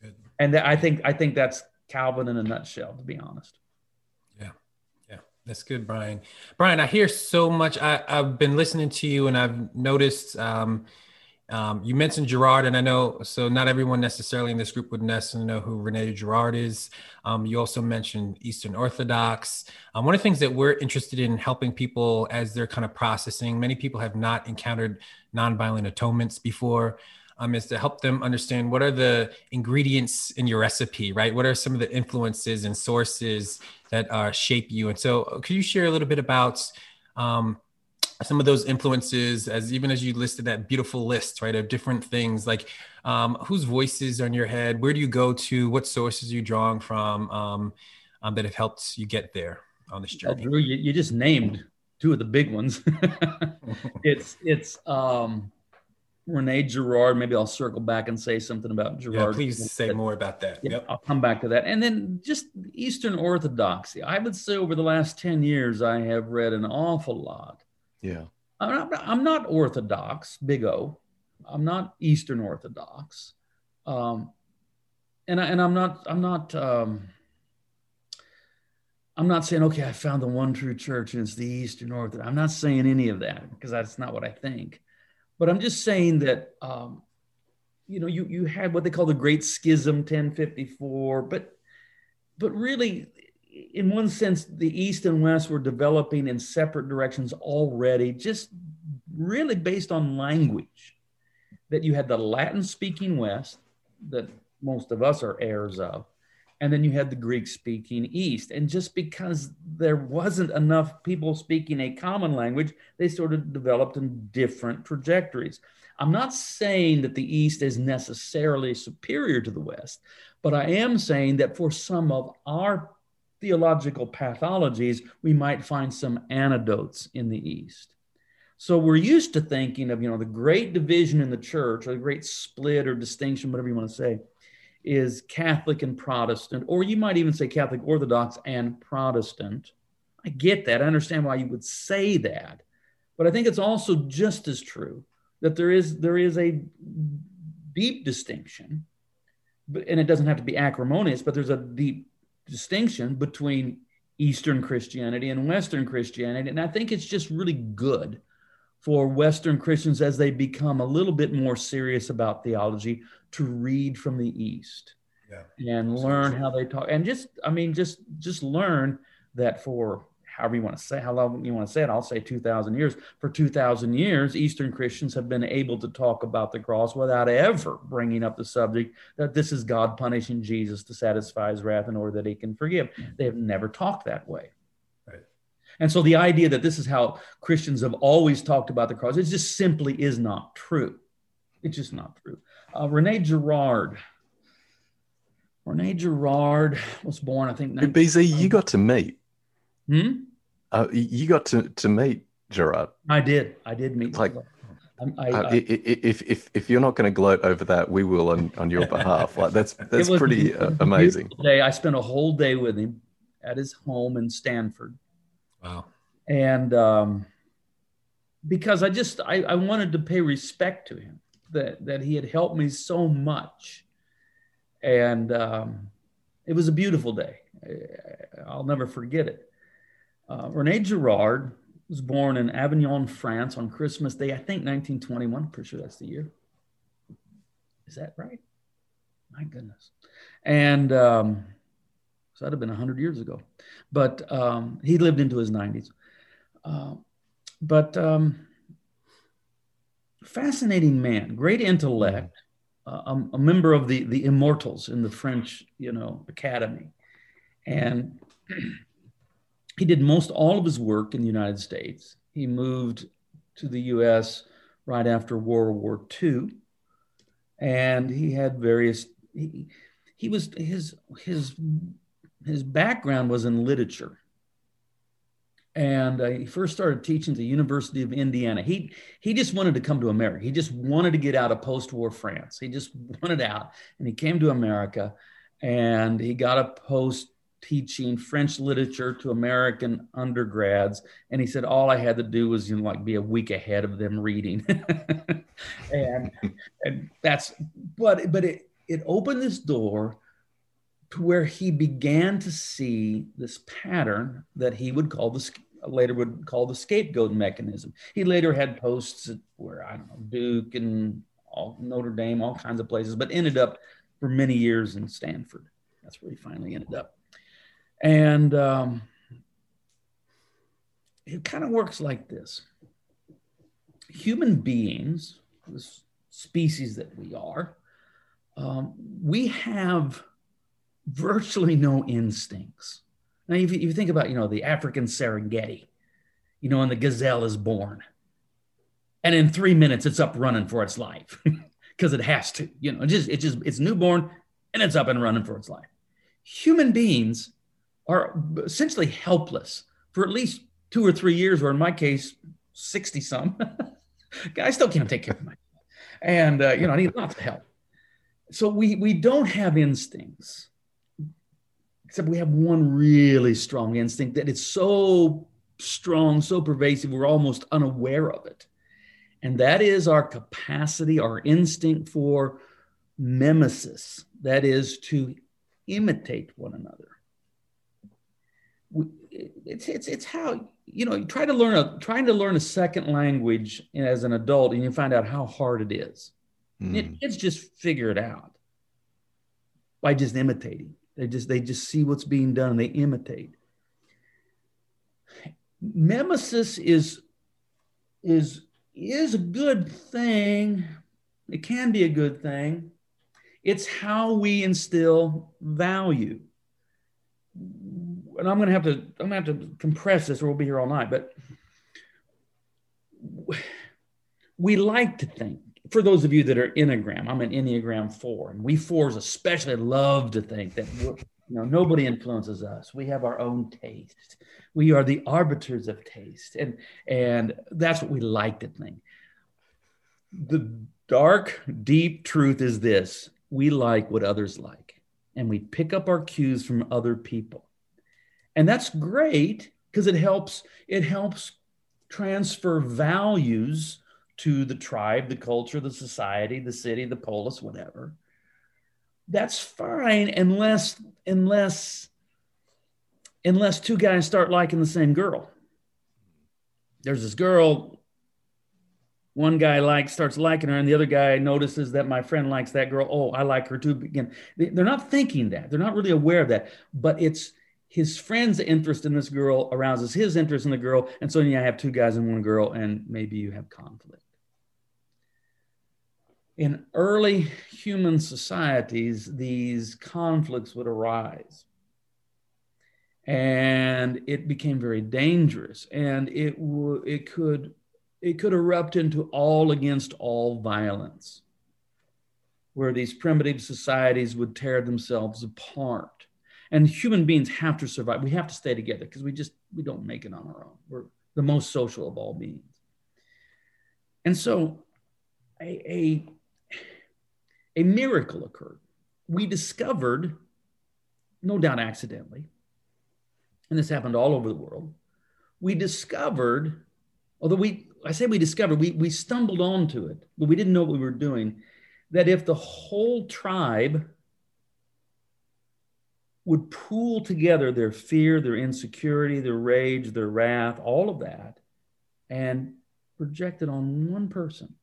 Good. And I think I think that's Calvin in a nutshell, to be honest. Yeah. Yeah. That's good, Brian. Brian, I hear so much. I, I've been listening to you, and I've noticed um, um, you mentioned Girard, and I know so not everyone necessarily in this group would necessarily know who Rene Girard is. Um, you also mentioned Eastern Orthodox. Um, one of the things that we're interested in helping people as they're kind of processing. Many people have not encountered nonviolent atonements before. Um, is to help them understand what are the ingredients in your recipe, right? What are some of the influences and sources that uh, shape you? And so, uh, could you share a little bit about um, some of those influences, as even as you listed that beautiful list, right, of different things, like um, whose voices are in your head? Where do you go to? What sources are you drawing from um, um, that have helped you get there on this Well, journey? Drew, you, you just named two of the big ones. it's it's um, Rene Girard. Maybe I'll circle back and say something about yeah, Girard. please say more about that. Yeah, Yep. I'll come back to that. And then just Eastern Orthodoxy. I would say over the last 10 years, I have read an awful lot. Yeah. I'm not, I'm not Orthodox, big O. I'm not Eastern Orthodox. Um, and, I, and I'm not, I'm not, um, I'm not saying, okay, I found the one true church and it's the Eastern Orthodox. I'm not saying any of that because that's not what I think. But I'm just saying that, um, you know, you, you had what they call the Great Schism 1054, but, but really, in one sense, the East and West were developing in separate directions already, just really based on language. That you had the Latin speaking West, that most of us are heirs of, and then you had the Greek speaking East. And just because there wasn't enough people speaking a common language, they sort of developed in different trajectories. I'm not saying that the East is necessarily superior to the West, but I am saying that for some of our theological pathologies, we might find some antidotes in the East. So we're used to thinking of, you know, the great division in the church, or the great split or distinction, whatever you want to say, is Catholic and Protestant, or you might even say Catholic Orthodox and Protestant. I get that. I understand why you would say that. But I think it's also just as true that there is there is a deep distinction, but and it doesn't have to be acrimonious, but there's a deep distinction between Eastern Christianity and Western Christianity. And I think it's just really good for Western Christians as they become a little bit more serious about theology to read from the East Yeah. and learn how they talk. And just, I mean, just just learn that for however you want to say, how long you want to say it, I'll say 2,000 years. For 2,000 years, Eastern Christians have been able to talk about the cross without ever bringing up the subject that this is God punishing Jesus to satisfy his wrath in order that he can forgive. They have never talked that way. Right. And so the idea that this is how Christians have always talked about the cross, it just simply is not true. It's just not true. Uh, Rene Girard. Rene Girard was born, I think. 19- BZ, you got to meet. Hmm? Uh, you got to, to meet Girard. I did. I did meet. Like, I'm- I, Uh, I- i- i- if, if, if you're not going to gloat over that, we will on, on your behalf. Like that's that's was- pretty uh, amazing. Day. I spent a whole day with him at his home in Stanford. Wow. and um, because I just I, I wanted to pay respect to him that that he had helped me so much, and um, it was a beautiful day. I'll never forget it. Uh, Rene Girard was born in Avignon, France, on Christmas Day, I think 1921. Pretty sure that's the year. Is that right? My goodness. And um, so that'd have been 100 years ago. But um, he lived into his 90s. Uh, but um, fascinating man, great intellect, uh, a, a member of the, the immortals in the French, you know, academy. And he did most all of his work in the United States. He moved to the US right after World War II. And he had various, he, he was, his, his, his background was in literature and uh, he first started teaching at the University of Indiana. He he just wanted to come to America. He just wanted to get out of post-war France. He just wanted out, and he came to America, and he got a post teaching French literature to American undergrads. And he said all I had to do was you know like be a week ahead of them reading, and and that's but but it it opened this door to where he began to see this pattern that he would call the later would call the scapegoat mechanism. He later had posts where I don't know Duke and all, Notre Dame, all kinds of places, but ended up for many years in Stanford. That's where he finally ended up. And um, it kind of works like this: human beings, this species that we are, um, we have virtually no instincts. Now, if you, think about, you know, the African Serengeti, you know, and the gazelle is born, and in three minutes it's up running for its life because it has to, you know, it just it just it's newborn and it's up and running for its life. Human beings are essentially helpless for at least two or three years, or in my case, sixty some. I still can't take care of myself, and uh, you know, I need lots of help. So we we don't have instincts except we have one really strong instinct that it's so strong, so pervasive, we're almost unaware of it. And that is our capacity, our instinct for mimesis, that is to imitate one another. It's, it's, it's how, you know, you try to learn a, trying to learn a second language as an adult and you find out how hard it is. Mm. Kids just figure it out by just imitating. They just they just see what's being done and they imitate. Mimesis is is is a good thing. It can be a good thing. It's how we instill value. And I'm gonna have to I'm gonna have to compress this or we'll be here all night, but we like to think for those of you that are Enneagram, I'm an Enneagram four, and we fours especially love to think that you know nobody influences us. We have our own taste. We are the arbiters of taste, and and that's what we like to think. The dark, deep truth is this: we like what others like, and we pick up our cues from other people, and that's great because it helps. It helps transfer values to the tribe, the culture, the society, the city, the polis, whatever. That's fine unless unless unless two guys start liking the same girl. There's this girl, one guy likes starts liking her, and the other guy notices that my friend likes that girl. Oh, I like her too. Again, they're not thinking that. They're not really aware of that, but it's his friend's interest in this girl arouses his interest in the girl. And so you have two guys and one girl, and maybe you have conflict. In early human societies, these conflicts would arise. And it became very dangerous. And it, w- it, could, it could erupt into all against all violence, where these primitive societies would tear themselves apart and human beings have to survive. We have to stay together because we just we don't make it on our own. We're the most social of all beings. And so a, a, a miracle occurred. We discovered no doubt accidentally and this happened all over the world we discovered although we i say we discovered we, we stumbled onto it but we didn't know what we were doing that if the whole tribe would pool together their fear, their insecurity, their rage, their wrath, all of that, and project it on one person.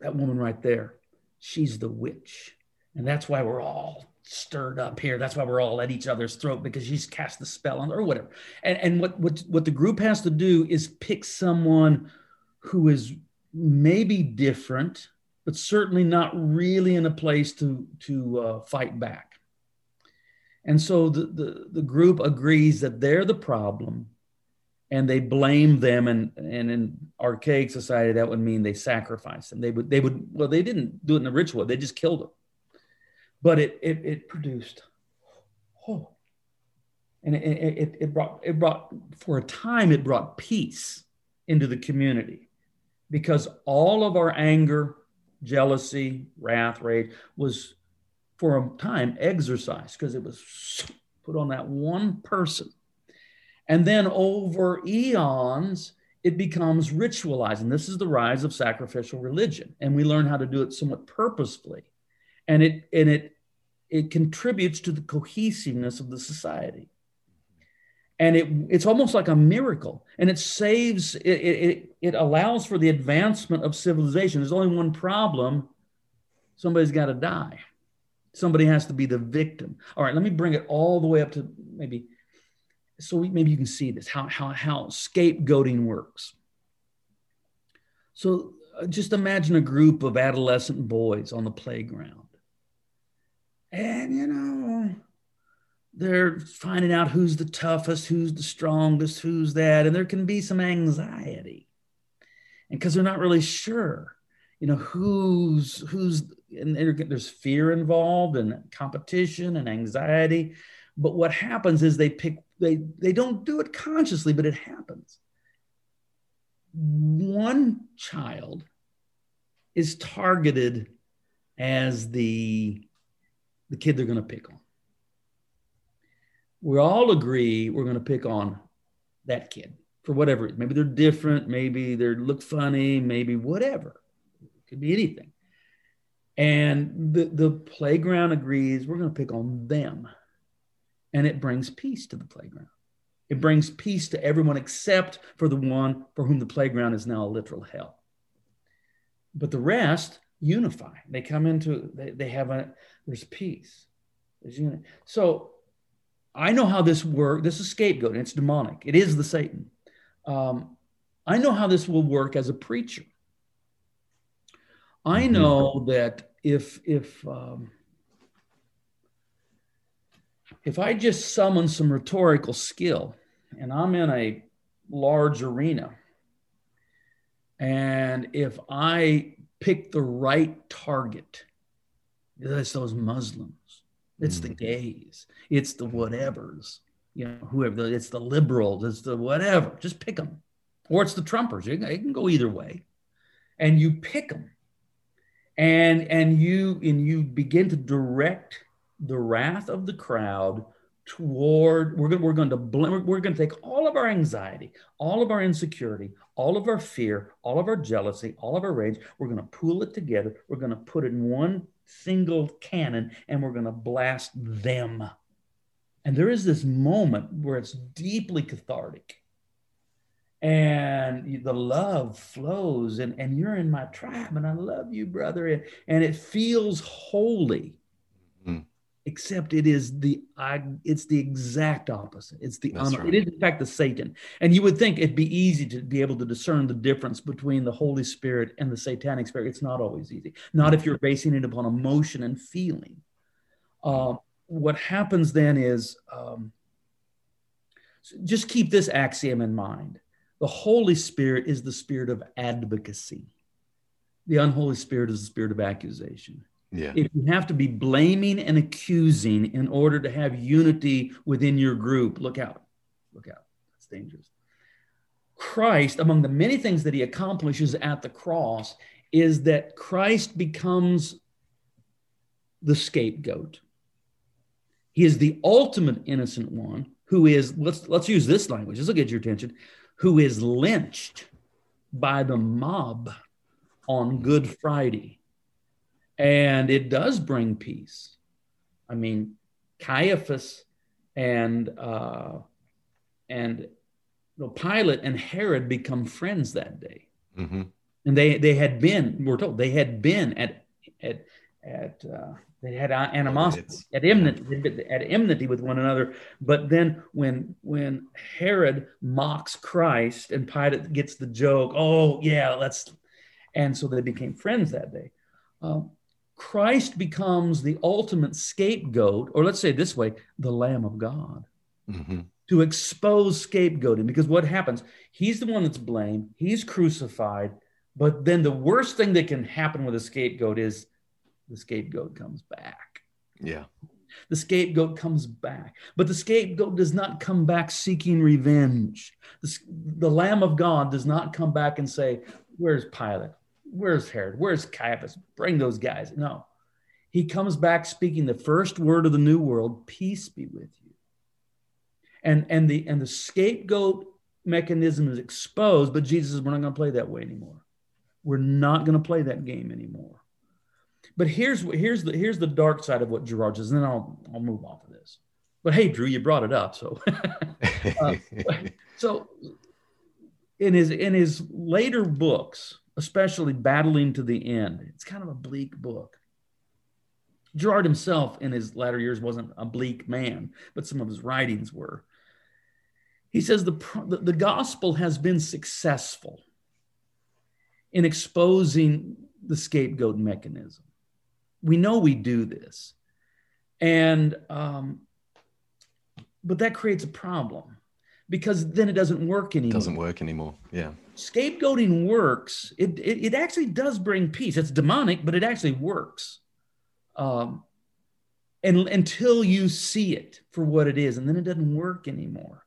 That woman right there, she's the witch. And that's why we're all stirred up here. That's why we're all at each other's throat because she's cast the spell on or whatever. And, and what, what, what the group has to do is pick someone who is maybe different, but certainly not really in a place to, to uh, fight back. And so the, the, the group agrees that they're the problem and they blame them and and in archaic society that would mean they sacrificed them. They would they would well they didn't do it in a ritual. They just killed them. But it it, it produced oh and it, it, it brought it brought for a time it brought peace into the community because all of our anger jealousy wrath rage was for a time exercised because it was put on that one person and then over eons, it becomes ritualized. And this is the rise of sacrificial religion. And we learn how to do it somewhat purposefully. And it, and it, it contributes to the cohesiveness of the society. And it, it's almost like a miracle. And it saves, it, it, it allows for the advancement of civilization. There's only one problem somebody's got to die. Somebody has to be the victim. All right, let me bring it all the way up to maybe so we, maybe you can see this how how how scapegoating works so uh, just imagine a group of adolescent boys on the playground and you know they're finding out who's the toughest who's the strongest who's that and there can be some anxiety and because they're not really sure you know who's who's and there's fear involved and competition and anxiety but what happens is they pick they they don't do it consciously, but it happens. One child is targeted as the the kid they're going to pick on. We all agree we're going to pick on that kid for whatever. Maybe they're different. Maybe they look funny. Maybe whatever. It could be anything. And the, the playground agrees we're going to pick on them and it brings peace to the playground. It brings peace to everyone except for the one for whom the playground is now a literal hell. But the rest unify. They come into, they, they have a, there's peace. There's unity. So I know how this works. This is scapegoat. It's demonic. It is the Satan. Um, I know how this will work as a preacher. I mm-hmm. know that if if um, if I just summon some rhetorical skill and I'm in a large arena, and if I pick the right target, it's those Muslims, it's mm. the gays, it's the whatevers, you know, whoever, it's the liberals, it's the whatever, just pick them. Or it's the Trumpers. It can go either way. And you pick them. And, and you and you begin to direct the wrath of the crowd toward we're going, we're going to blame we're going to take all of our anxiety all of our insecurity all of our fear all of our jealousy all of our rage we're going to pool it together we're going to put it in one single cannon and we're going to blast them. And there is this moment where it's deeply cathartic. And the love flows and, and you're in my tribe and i love you brother and, and it feels holy except it is the I, it's the exact opposite. It's the right. it is in fact the satan. And you would think it'd be easy to be able to discern the difference between the holy spirit and the satanic spirit. It's not always easy. Not if you're basing it upon emotion and feeling. Uh, what happens then is um, just keep this axiom in mind. The holy spirit is the spirit of advocacy. The unholy spirit is the spirit of accusation yeah. If you have to be blaming and accusing in order to have unity within your group, look out. Look out. That's dangerous. Christ, among the many things that he accomplishes at the cross, is that Christ becomes the scapegoat. He is the ultimate innocent one who is, let's, let's use this language, this will get your attention, who is lynched by the mob on Good Friday and it does bring peace. I mean, Caiaphas and uh, and you know, Pilate and Herod become friends that day, mm-hmm. and they they had been we're told they had been at at at uh, they had animosity oh, at enmity at enmity with one another. But then when when Herod mocks Christ and Pilate gets the joke, oh yeah, let's, and so they became friends that day. Um, Christ becomes the ultimate scapegoat, or let's say this way, the Lamb of God. Mm-hmm. to expose scapegoating because what happens he's the one that's blamed he's crucified but then the worst thing that can happen with a scapegoat is the scapegoat comes back Yeah. the scapegoat comes back but the scapegoat does not come back seeking revenge the, the lamb of god does not come back and say where's pilate where's herod? Where's caiaphas? Bring those guys. No. He comes back speaking the first word of the new world peace be with you. And and the and the scapegoat mechanism is exposed but jesus says we're not going to play that way anymore. We're not going to play that game anymore. But here's what here's the here's the dark side of what girard says and then i'll i'll move off of this. But hey drew you brought it up so Uh, so in his in his later books especially battling to the end. It's kind of a bleak book. Girard himself in his latter years wasn't a bleak man but some of his writings were. He says the, the, gospel has been successful in exposing the scapegoat mechanism. We know we do this. And um, but that creates a problem because then it doesn't work anymore. Doesn't work anymore. Yeah. Scapegoating works it, it, it actually does bring peace. It's demonic but it actually works um, and until you see it for what it is and then it doesn't work anymore.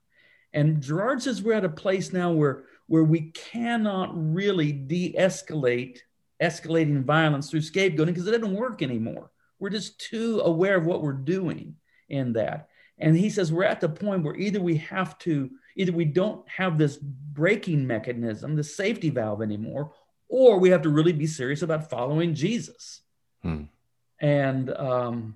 And girard says we're at a place now where where we cannot really de-escalate escalating violence through scapegoating because it doesn't work anymore. We're just too aware of what we're doing in that. And he says we're at the point where either we have to either we don't have this braking mechanism the safety valve anymore or we have to really be serious about following jesus Hmm. and um,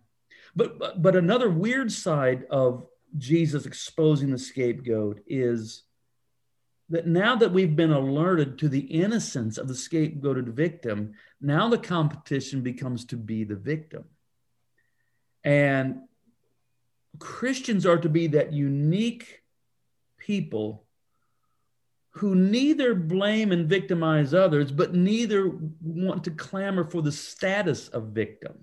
but, but but another weird side of jesus exposing the scapegoat is that now that we've been alerted to the innocence of the scapegoated victim now the competition becomes to be the victim and christians are to be that unique people who neither blame and victimize others, but neither want to clamor for the status of victim.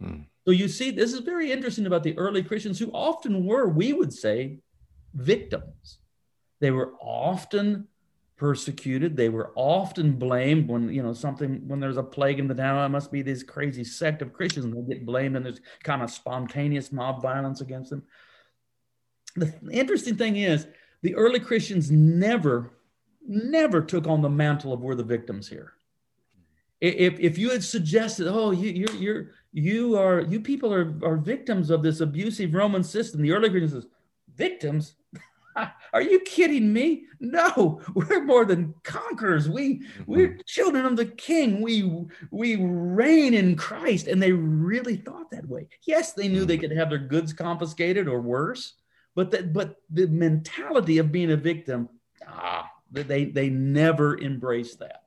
Hmm. So you see, this is very interesting about the early Christians who often were, we would say, victims. They were often persecuted. They were often blamed when, you know, something, when there's a plague in the town, it must be this crazy sect of Christians, and they get blamed, and there's kind of spontaneous mob violence against them. The interesting thing is, the early Christians never, never took on the mantle of we're the victims here. If, if you had suggested, oh, you, you're, you're, you are, you people are, are victims of this abusive Roman system, the early Christians says, victims? Are you kidding me? No, we're more than conquerors. We we're mm-hmm. children of the King. We we reign in Christ, and they really thought that way. Yes, they knew they mm-hmm. could have their goods confiscated or worse, but that but the mentality of being a victim, ah, they they never embrace that.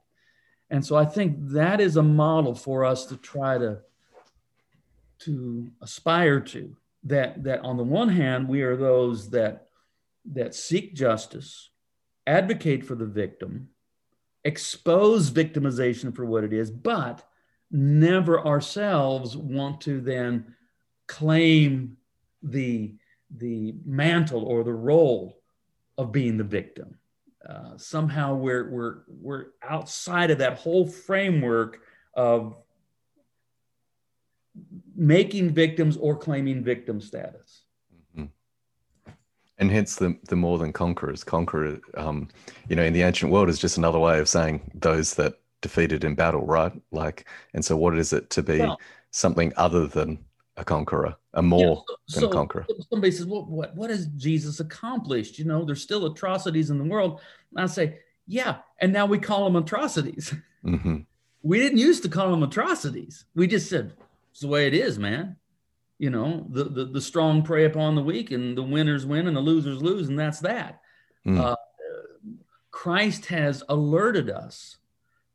And so I think that is a model for us to try to to aspire to. That that on the one hand, we are those that that seek justice, advocate for the victim, expose victimization for what it is, but never ourselves want to then claim the the mantle or the role of being the victim. Uh, somehow we're we're we're outside of that whole framework of making victims or claiming victim status. Mhm. And hence the the more than conquerors. Conqueror, um, you know, in the ancient world is just another way of saying those that defeated in battle, right? Like, and so what is it to be Well- something other than a conqueror, a more Yeah, than a conqueror? Somebody says, well, what, what has Jesus accomplished? You know, there's still atrocities in the world. And I say, yeah. And now we call them atrocities. hmm we didn't used to call them atrocities. We just said, it's the way it is, man. You know, the, the, the strong prey upon the weak and the winners win and the losers lose. And that's that. Mm. Uh, Christ has alerted us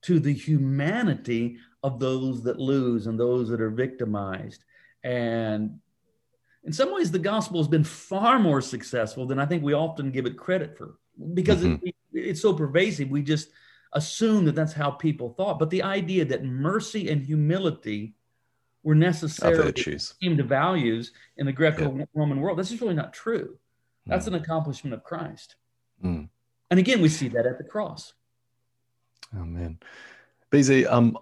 to the humanity of those that lose and those that are victimized. And in some ways, the gospel has been far more successful than I think we often give it credit for because it, it's so pervasive. We just assume that that's how people thought. But the idea that mercy and humility were necessarily virtues. to values in the Greco-Roman world, that's just really not true. That's an accomplishment of Christ. Mm. And again, we see that at the cross. Amen. BZ, um,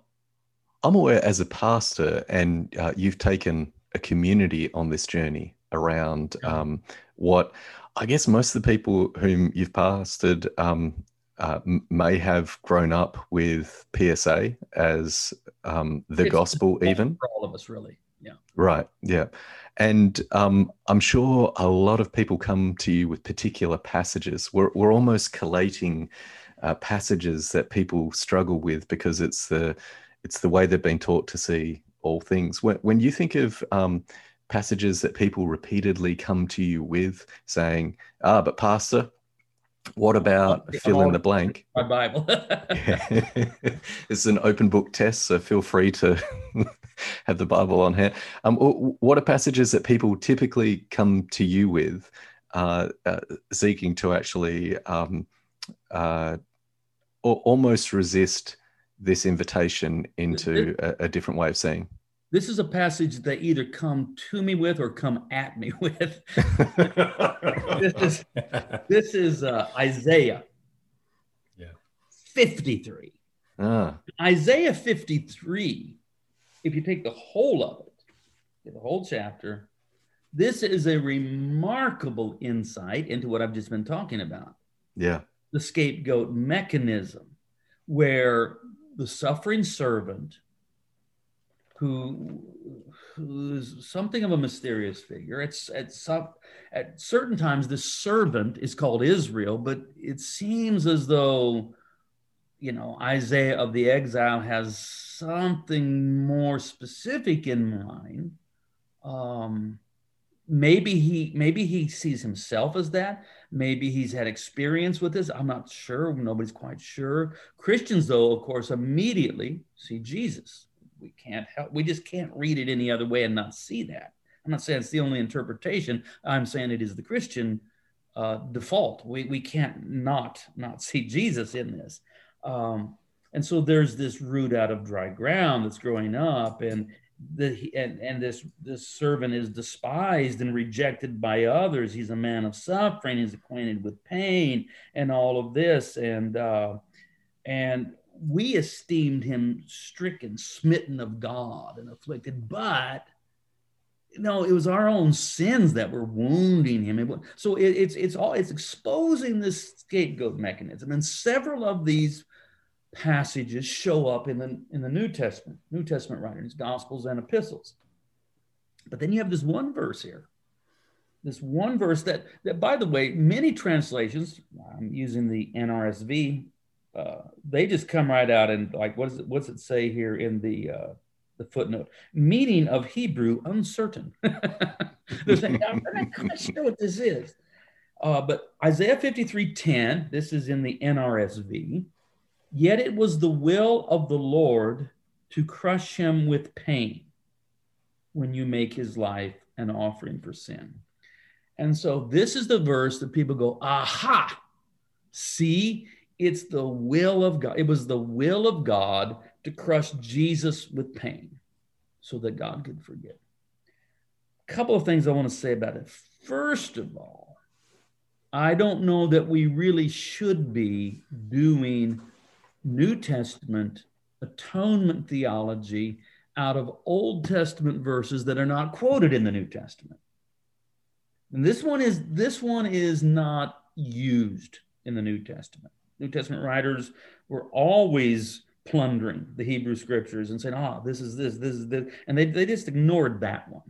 I'm aware as a pastor, and uh, you've taken a community on this journey around um, what I guess most of the people whom you've pastored um, uh, may have grown up with PSA as um, the It's gospel, even. For all of us, really. Yeah. Right. Yeah. And um, I'm sure a lot of people come to you with particular passages. We're, we're almost collating uh, passages that people struggle with because it's the it's the way they've been taught to see all things. When, when you think of um, passages that people repeatedly come to you with, saying, "Ah, but Pastor, what about fill in the blank?" My Bible. it's an open book test, so feel free to have the Bible on hand. Um, what are passages that people typically come to you with, uh, uh, seeking to actually um, uh, almost resist this invitation into a, a, different way of seeing? This is a passage that they either come to me with or come at me with. this is, this is uh, Isaiah yeah. 53. Ah. Isaiah 53 if you take the whole of it, the whole chapter, this is a remarkable insight into what I've just been talking about. Yeah. The scapegoat mechanism, where the suffering servant, who who's something of a mysterious figure. It's at some at certain times this servant is called Israel, but it seems as though you know Isaiah of the exile has something more specific in mind. Um, maybe he maybe he sees himself as that. Maybe he's had experience with this. I'm not sure. Nobody's quite sure. Christians, though, of course, immediately see Jesus. We can't help. We just can't read it any other way and not see that. I'm not saying it's the only interpretation. I'm saying it is the Christian uh, default. We we can't not not see Jesus in this. Um, and so there's this root out of dry ground that's growing up and the and, and this this servant is despised and rejected by others. He's a man of suffering. He's acquainted with pain and all of this. And uh, and we esteemed him stricken smitten of god and afflicted. But know it was our own sins that were wounding him. So it, it's it's all it's exposing this scapegoat mechanism. And several of these passages show up in the in the New Testament, New Testament writings, Gospels and epistles. But then you have this one verse here. This one verse that that by the way, many translations, I'm using the NRSV, uh, they just come right out and like what is it what's it say here in the uh, the footnote? Meaning of Hebrew uncertain. They're saying, I'm not quite sure what this is. Uh, but Isaiah 53 10, this is in the NRSV Yet it was the will of the Lord to crush him with pain when you make his life an offering for sin. And so this is the verse that people go, aha, see, it's the will of God. It was the will of God to crush Jesus with pain so that God could forgive. A couple of things I want to say about it. First of all, I don't know that we really should be doing New Testament atonement theology out of Old Testament verses that are not quoted in the New Testament. And this one is this one is not used in the New Testament. New Testament writers were always plundering the Hebrew scriptures and saying, "Ah, this is this, this is this," and they, they just ignored that one.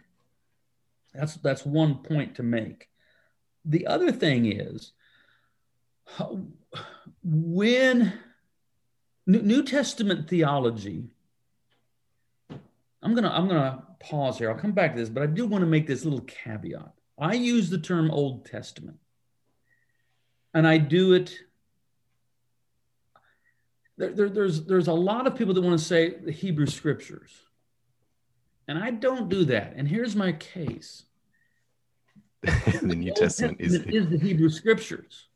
That's that's one point to make. The other thing is when New Testament theology. I'm gonna I'm gonna pause here. I'll come back to this, but I do want to make this little caveat. I use the term Old Testament, and I do it. There, there, there's there's a lot of people that want to say the Hebrew Scriptures, and I don't do that. And here's my case: the New Testament, Testament is, the... is the Hebrew Scriptures,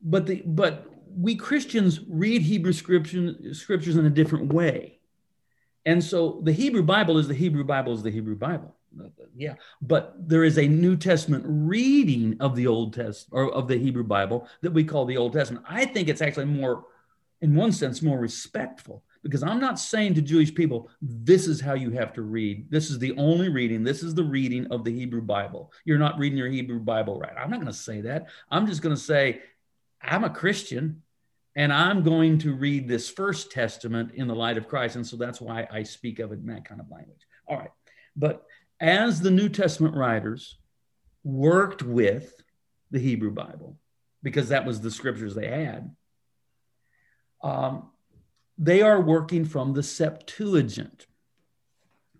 but the but we Christians read Hebrew scriptures in a different way. And so the Hebrew Bible is the Hebrew Bible is the Hebrew Bible. yeah, but there is a New Testament reading of the Old Testament or of the Hebrew Bible that we call the Old Testament. I think it's actually more, in one sense, more respectful because I'm not saying to Jewish people, this is how you have to read. This is the only reading. This is the reading of the Hebrew Bible. You're not reading your Hebrew Bible right. I'm not going to say that. I'm just going to say, I'm a Christian and I'm going to read this first testament in the light of Christ. And so that's why I speak of it in that kind of language. All right. But as the New Testament writers worked with the Hebrew Bible, because that was the scriptures they had, um, they are working from the Septuagint.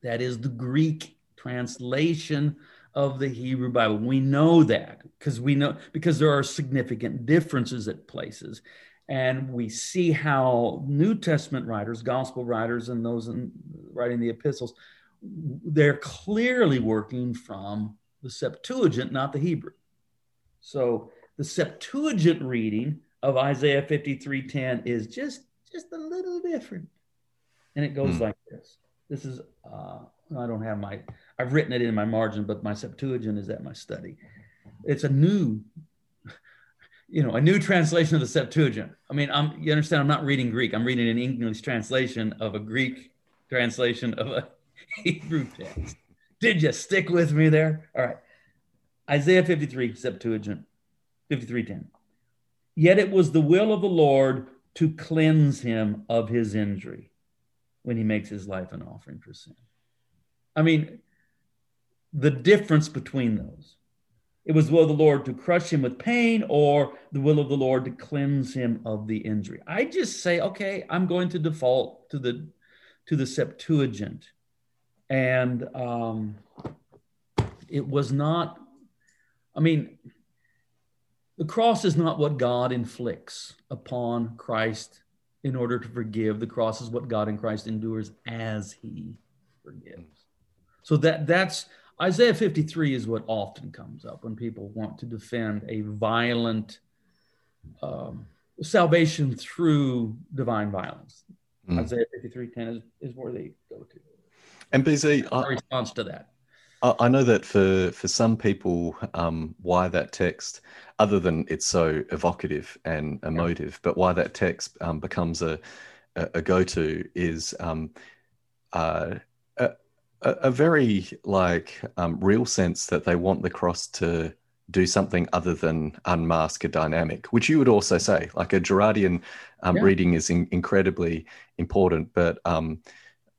That is the Greek translation of the Hebrew Bible. We know that because we know because there are significant differences at places. And we see how New Testament writers, gospel writers, and those in, writing the epistles, they're clearly working from the Septuagint, not the Hebrew. So the Septuagint reading of Isaiah 53:10 is just just a little different. And it goes hmm. like this. This is uh, I don't have my I've written it in my margin, but my Septuagint is at my study. It's a new you know, a new translation of the Septuagint. I mean, I'm you understand I'm not reading Greek. I'm reading an English translation of a Greek translation of a Hebrew text. Did you stick with me there? All right. Isaiah 53, Septuagint, 53:10. Yet it was the will of the Lord to cleanse him of his injury when he makes his life an offering for sin. I mean, the difference between those. It was the will of the Lord to crush him with pain or the will of the Lord to cleanse him of the injury. I just say, okay, I'm going to default to the to the Septuagint. And um, it was not, I mean, the cross is not what God inflicts upon Christ in order to forgive. The cross is what God in Christ endures as he forgives. So that that's Isaiah 53 is what often comes up when people want to defend a violent um, salvation through divine violence. Mm. Isaiah 53:10 is, is where they go to. And BZ, I, response to that. I know that for for some people, um, why that text, other than it's so evocative and emotive, yeah. but why that text um, becomes a a, a go to is um, uh, a, a very like um, real sense that they want the cross to do something other than unmask a dynamic, which you would also say, like a Girardian um, yeah. reading is in, incredibly important, but um,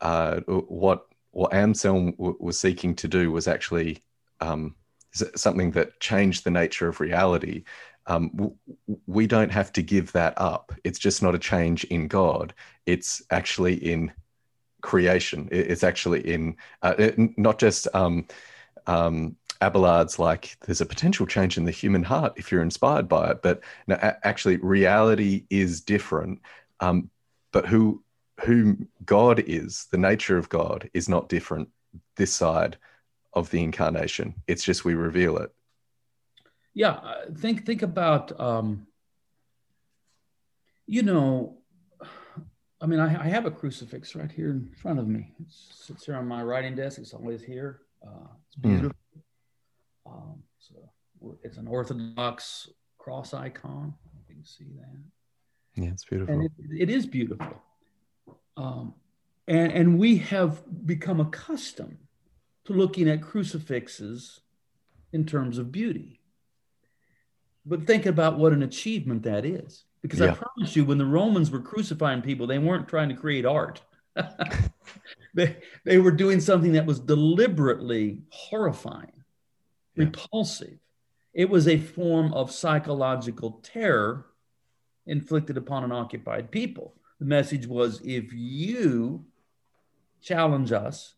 uh, what what Anselm w- was seeking to do was actually um, something that changed the nature of reality. Um, w- we don't have to give that up. It's just not a change in God. It's actually in creation. It's actually in uh, not just um, um, Abelard's like there's a potential change in the human heart if you're inspired by it, but no, actually reality is different. Um, but who who God is, the nature of God, is not different this side of the incarnation. It's just we reveal it. Yeah, uh, think think about um, you know, I mean, I, I, have a crucifix right here in front of me. It sits here on my writing desk. It's always here. Uh, it's hmm. beautiful. Mm. Um, so it's an Orthodox cross icon. You can see that. Yeah, it's beautiful. And it, it is beautiful. Um, and, and we have become accustomed to looking at crucifixes in terms of beauty. But think about what an achievement that is. Because yeah. I promise you, when the Romans were crucifying people, they weren't trying to create art. they, they were doing something that was deliberately horrifying, yeah. repulsive. It was a form of psychological terror inflicted upon an occupied people. The message was if you challenge us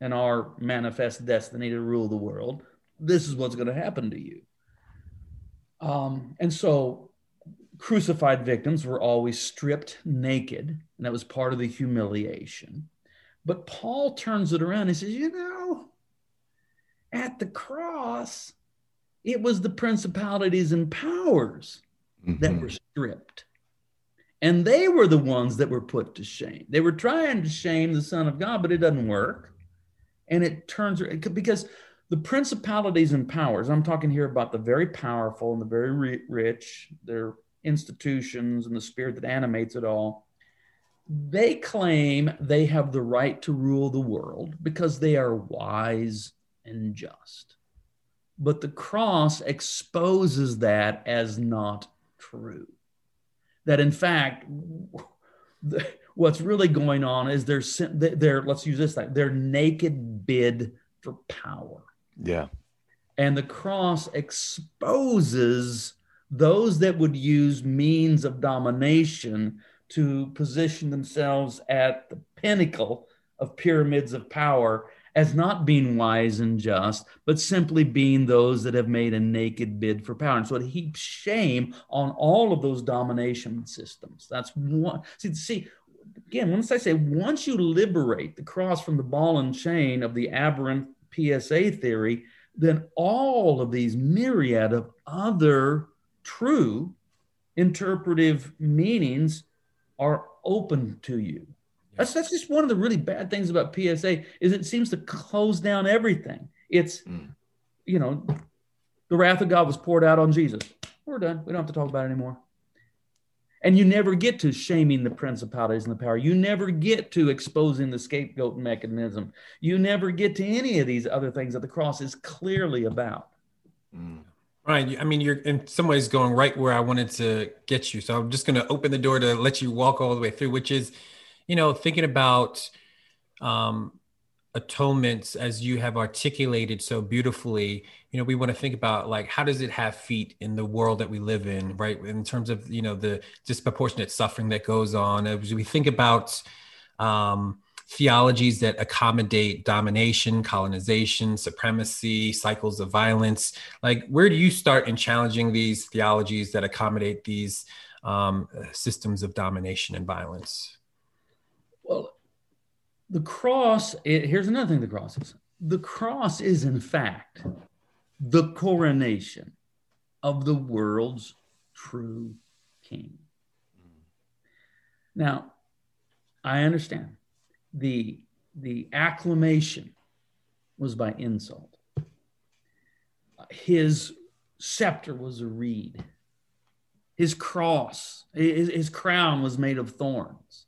and our manifest destiny to rule the world, this is what's going to happen to you. Um, and so crucified victims were always stripped naked, and that was part of the humiliation. But Paul turns it around and says, you know, at the cross, it was the principalities and powers mm-hmm. that were stripped. And they were the ones that were put to shame. They were trying to shame the Son of God, but it doesn't work. and it turns because the principalities and powers i'm talking here about the very powerful and the very rich their institutions and the spirit that animates it all they claim they have the right to rule the world because they are wise and just. But the cross exposes that as not true. That in fact what's really going on is they're they're let's use this their naked bid for power. Yeah. And the cross exposes those that would use means of domination to position themselves at the pinnacle of pyramids of power as not being wise and just, but simply being those that have made a naked bid for power. And so it heaps shame on all of those domination systems. That's one. See, see again, once I say once you liberate the cross from the ball and chain of the aberrant PSA theory, then all of these myriad of other true interpretive meanings are open to you. That's that's just one of the really bad things about PSA is it seems to close down everything. It's mm. you know, the wrath of God was poured out on Jesus. We're done. We don't have to talk about it anymore. And you never get to shaming the principalities and the power. You never get to exposing the scapegoat mechanism. You never get to any of these other things that the cross is clearly about. Mm. Right. I mean, you're in some ways going right where I wanted to get you. So I'm just going to open the door to let you walk all the way through, which is, you know, thinking about um, atonements as you have articulated so beautifully. You know, we want to think about like how does it have feet in the world that we live in, right? In terms of you know the disproportionate suffering that goes on. As we think about um, theologies that accommodate domination, colonization, supremacy, cycles of violence. Like, where do you start in challenging these theologies that accommodate these um, systems of domination and violence? Well, the cross, it, here's another thing the cross is the cross is, in fact, the coronation of the world's true king. Now, I understand the the acclamation was by insult. His scepter was a reed. His cross, his, his crown was made of thorns.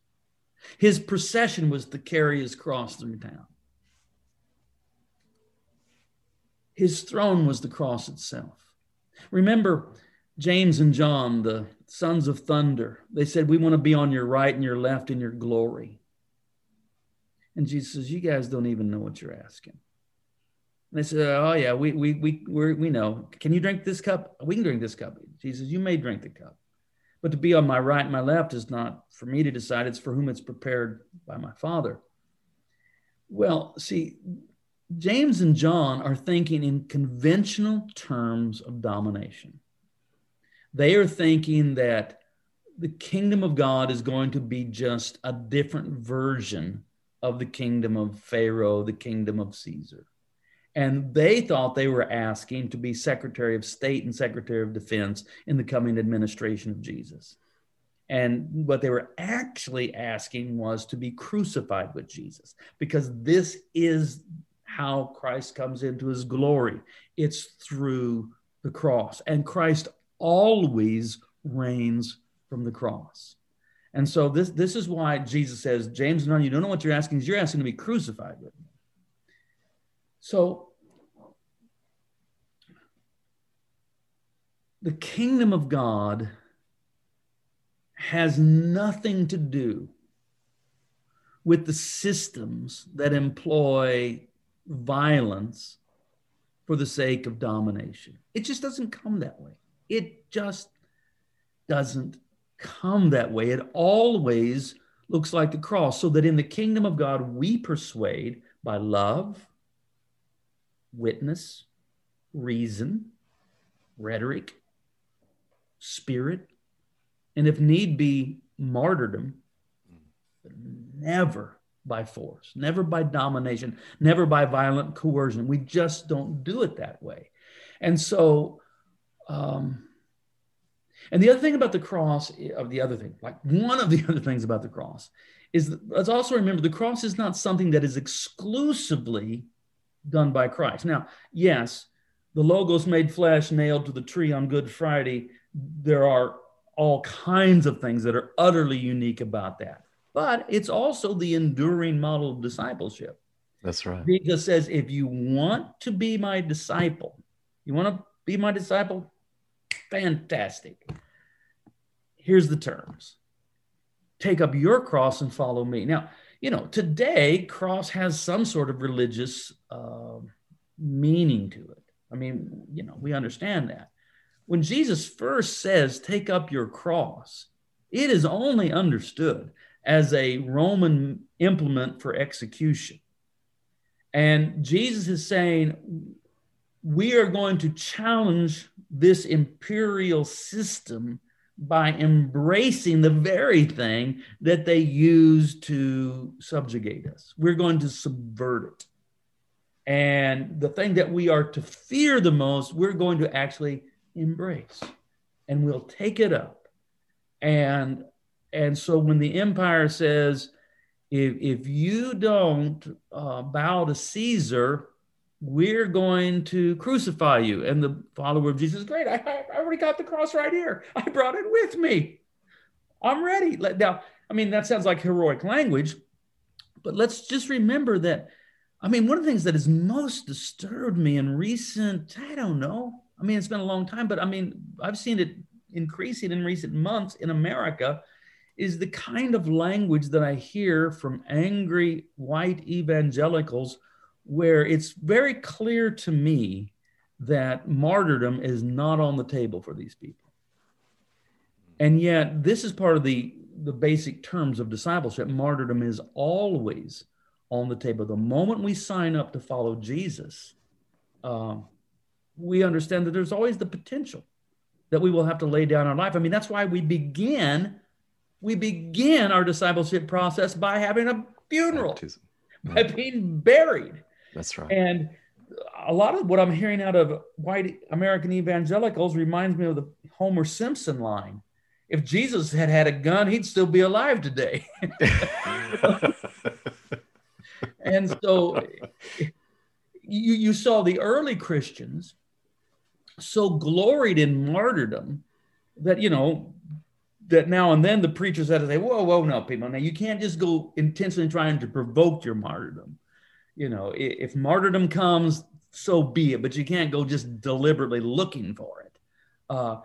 His procession was to carry his cross through town. His throne was the cross itself. Remember James and John, the sons of thunder, they said, We want to be on your right and your left in your glory. And Jesus says, You guys don't even know what you're asking. And they said, Oh, yeah, we, we, we, we we know. Can you drink this cup? We can drink this cup. Jesus, you may drink the cup. But to be on my right and my left is not for me to decide, it's for whom it's prepared by my Father. Well, see, James and John are thinking in conventional terms of domination. They are thinking that the kingdom of God is going to be just a different version of the kingdom of Pharaoh, the kingdom of Caesar. And they thought they were asking to be Secretary of State and Secretary of Defense in the coming administration of Jesus. And what they were actually asking was to be crucified with Jesus, because this is how Christ comes into his glory. It's through the cross. And Christ always reigns from the cross. And so this, this is why Jesus says, James, no, you don't know what you're asking. You're asking to be crucified with me. So the kingdom of God has nothing to do with the systems that employ violence for the sake of domination. It just doesn't come that way. It just doesn't come that way. It always looks like the cross, so that in the kingdom of God, we persuade by love, witness, reason, rhetoric, spirit, and if need be, martyrdom, but never by force, never by domination, never by violent coercion. We just don't do it that way. And so, um, and the other thing about the cross, eh, of the other thing, like one of the other things about the cross, is that, let's also remember the cross is not something that is exclusively done by Christ. Now, yes, the logos made flesh nailed to the tree on Good Friday, there are all kinds of things that are utterly unique about that. But it's also the enduring model of discipleship. That's right. Jesus says, if you want to be my disciple, you want to be my disciple? Fantastic. Here's the terms take up your cross and follow me. Now, you know, today, cross has some sort of religious uh, meaning to it. I mean, you know, we understand that. When Jesus first says, take up your cross, it is only understood as a Roman implement for execution. And Jesus is saying, we are going to challenge this imperial system by embracing the very thing that they use to subjugate us. We're going to subvert it. And the thing that we are to fear the most, we're going to actually embrace and we'll take it up. And and so when the empire says, if, if you don't uh, bow to Caesar, we're going to crucify you. And the follower of Jesus, great, I, I already got the cross right here. I brought it with me. I'm ready. Now, I mean, that sounds like heroic language, but let's just remember that. I mean, one of the things that has most disturbed me in recent, I don't know, I mean, it's been a long time, but I mean, I've seen it increasing in recent months in America is the kind of language that I hear from angry white evangelicals, where it's very clear to me that martyrdom is not on the table for these people. And yet, this is part of the, the basic terms of discipleship. Martyrdom is always on the table. The moment we sign up to follow Jesus, uh, we understand that there's always the potential that we will have to lay down our life. I mean, that's why we begin we begin our discipleship process by having a funeral, Baptism. by being buried. That's right. And a lot of what I'm hearing out of white American evangelicals reminds me of the Homer Simpson line. If Jesus had had a gun, he'd still be alive today. and so you, you saw the early Christians so gloried in martyrdom that, you know, that now and then the preachers had to say, whoa, whoa, no, people, now you can't just go intentionally trying to provoke your martyrdom. You know, if martyrdom comes, so be it, but you can't go just deliberately looking for it. Uh,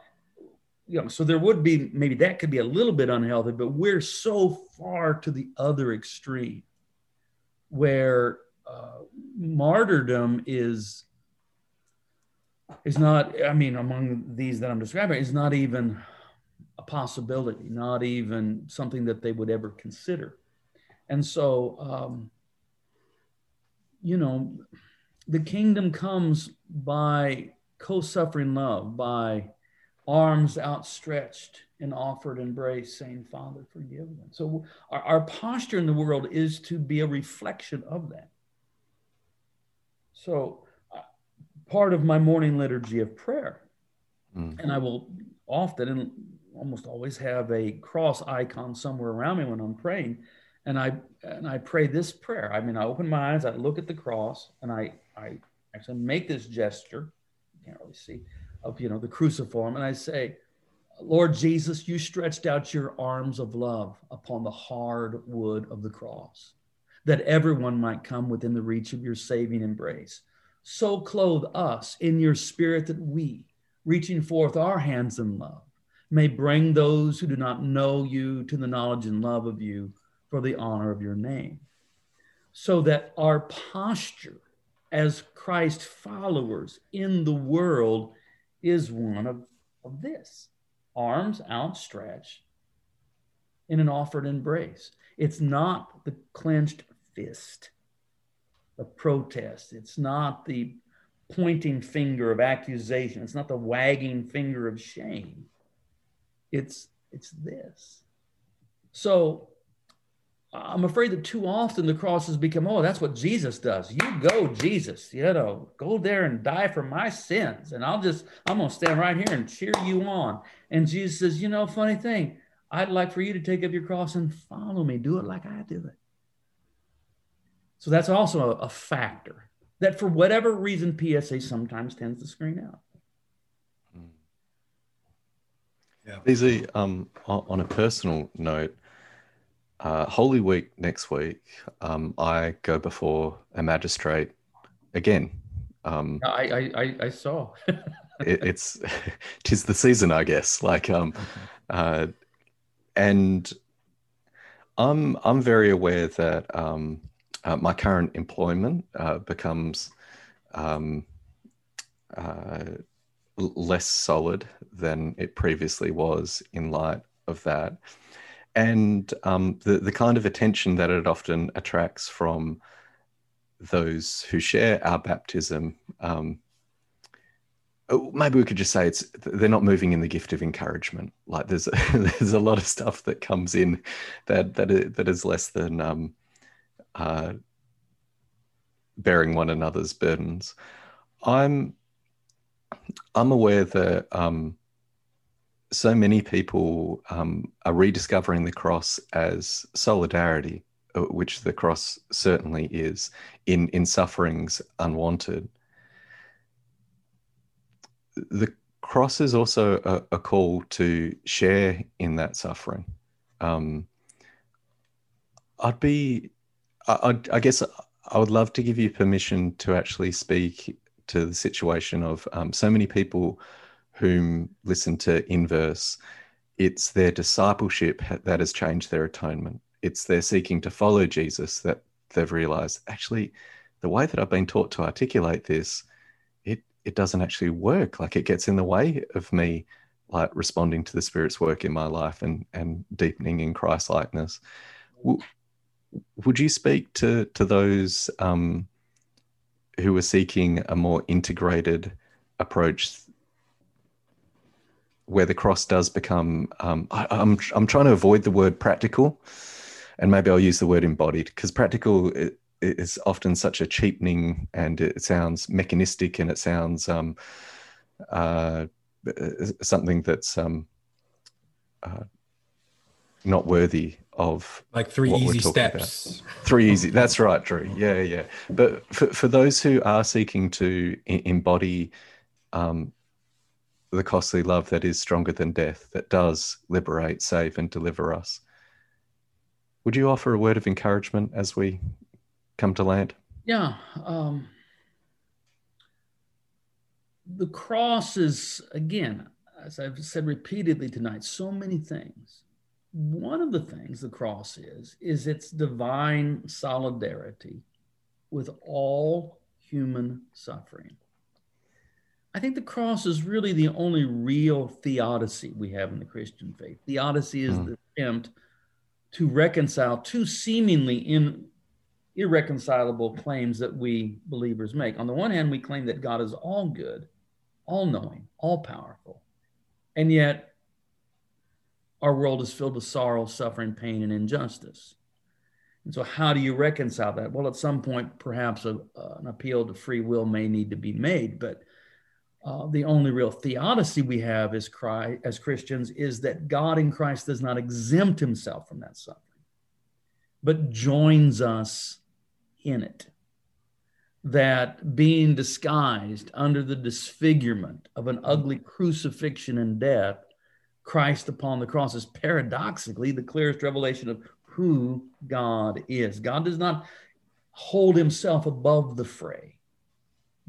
you know, so there would be maybe that could be a little bit unhealthy, but we're so far to the other extreme where uh, martyrdom is is not. I mean, among these that I'm describing, is not even a possibility, not even something that they would ever consider. And so, um, you know, the kingdom comes by co suffering love, by arms outstretched and offered embrace, saying, Father, forgive them. So, our, our posture in the world is to be a reflection of that. So, uh, part of my morning liturgy of prayer, mm. and I will often, and almost always have a cross icon somewhere around me when I'm praying. And I and I pray this prayer. I mean, I open my eyes, I look at the cross, and I I actually make this gesture. You can't really see of you know the cruciform, and I say, Lord Jesus, you stretched out your arms of love upon the hard wood of the cross, that everyone might come within the reach of your saving embrace. So clothe us in your spirit that we, reaching forth our hands in love, may bring those who do not know you to the knowledge and love of you for the honor of your name. So that our posture as Christ followers in the world is one of, of this arms outstretched in an offered embrace. It's not the clenched fist of protest, it's not the pointing finger of accusation, it's not the wagging finger of shame it's it's this. So I'm afraid that too often the cross has become, oh, that's what Jesus does. You go, Jesus, you know, go there and die for my sins. And I'll just, I'm going to stand right here and cheer you on. And Jesus says, you know, funny thing, I'd like for you to take up your cross and follow me. Do it like I do it. So that's also a, a factor that for whatever reason PSA sometimes tends to screen out. Yeah. BZ. Um, on a personal note, uh, Holy Week next week, um, I go before a magistrate again. Um, I, I, I saw. it, it's tis the season, I guess. Like, um, uh, and I'm I'm very aware that um, uh, my current employment uh, becomes um, uh, less solid than it previously was in light of that, and um, the the kind of attention that it often attracts from those who share our baptism. Um, oh, maybe we could just say it's they're not moving in the gift of encouragement. Like there's there's a lot of stuff that comes in that that is, that is less than um, uh, bearing one another's burdens. I'm I'm aware that um, so many people um, are rediscovering the cross as solidarity, uh, which the cross certainly is in in sufferings unwanted. The cross is also a, a call to share in that suffering. Um, I'd be, I, I, guess, I would love to give you permission to actually speak to the situation of um, so many people whom listen to inverse. It's their discipleship that has changed their atonement. It's their seeking to follow Jesus that they've realized actually the way that I've been taught to articulate this, it it doesn't actually work. Like it gets in the way of me like responding to the Spirit's work in my life and and deepening in Christ likeness. would you speak to to those um, who are seeking a more integrated approach where the cross does become um, I, am I'm, I'm trying to avoid the word practical and maybe i'll use the word embodied because practical is often such a cheapening and it sounds mechanistic and it sounds um, uh, something that's um, uh, not worthy of like three easy steps. About. Three easy. That's right, Drew. Yeah, yeah. But for, for those who are seeking to embody um, the costly love that is stronger than death, that does liberate, save, and deliver us, would you offer a word of encouragement as we come to land? Yeah. Um, the cross is, again, as I've said repeatedly tonight, so many things one of the things the cross is, is its divine solidarity with all human suffering. I think the cross is really the only real theodicy we have in the Christian faith. Theodicy is mm. the attempt to reconcile two seemingly in, irreconcilable claims that we believers make. On the one hand, we claim that God is all good, all knowing, all powerful. And yet, our world is filled with sorrow, suffering, pain, and injustice. And so, how do you reconcile that? Well, at some point, perhaps a, uh, an appeal to free will may need to be made, but uh, the only real theodicy we have as, Christ, as Christians is that God in Christ does not exempt himself from that suffering, but joins us in it. That being disguised under the disfigurement of an ugly crucifixion and death, Christ upon the cross is paradoxically the clearest revelation of who God is. God does not hold himself above the fray,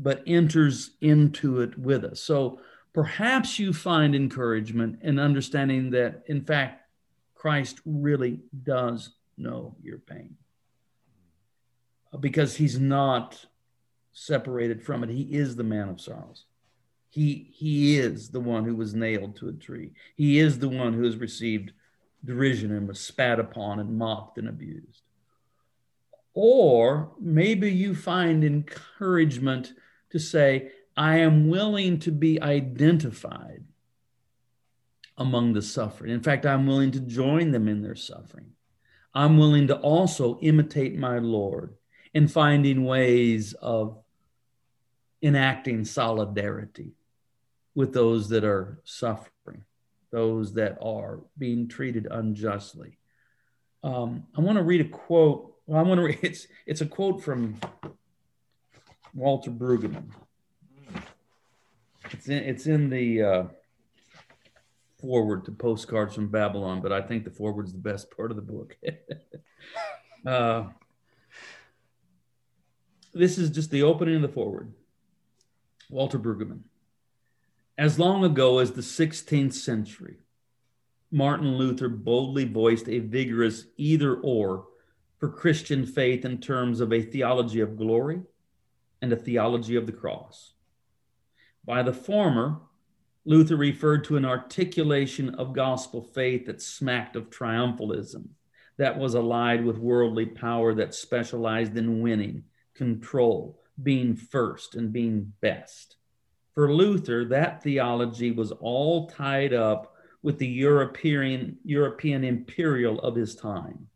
but enters into it with us. So perhaps you find encouragement in understanding that, in fact, Christ really does know your pain uh, because he's not separated from it. He is the man of sorrows. He, he is the one who was nailed to a tree. He is the one who has received derision and was spat upon and mocked and abused. Or maybe you find encouragement to say, I am willing to be identified among the suffering. In fact, I'm willing to join them in their suffering. I'm willing to also imitate my Lord in finding ways of enacting solidarity with those that are suffering, those that are being treated unjustly. Um, I want to read a quote. Well, I want to read it's it's a quote from Walter Brueggemann. It's in, it's in the uh, forward to Postcards from Babylon, but I think the forward's the best part of the book. uh, this is just the opening of the forward. Walter Brueggemann. As long ago as the 16th century, Martin Luther boldly voiced a vigorous either or for Christian faith in terms of a theology of glory and a theology of the cross. By the former, Luther referred to an articulation of gospel faith that smacked of triumphalism, that was allied with worldly power that specialized in winning, control, being first, and being best. For Luther, that theology was all tied up with the European, European imperial of his time.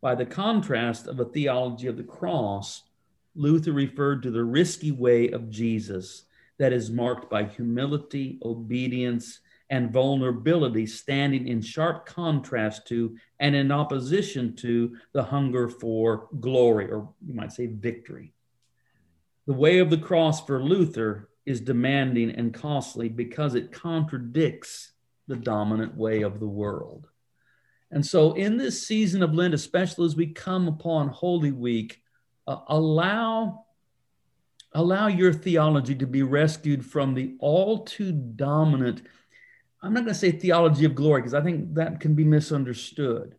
By the contrast of a theology of the cross, Luther referred to the risky way of Jesus that is marked by humility, obedience, and vulnerability, standing in sharp contrast to and in opposition to the hunger for glory, or you might say victory. The way of the cross for Luther is demanding and costly because it contradicts the dominant way of the world. And so, in this season of Lent, especially as we come upon Holy Week, uh, allow allow your theology to be rescued from the all too dominant i'm not going to say theology of glory because i think that can be misunderstood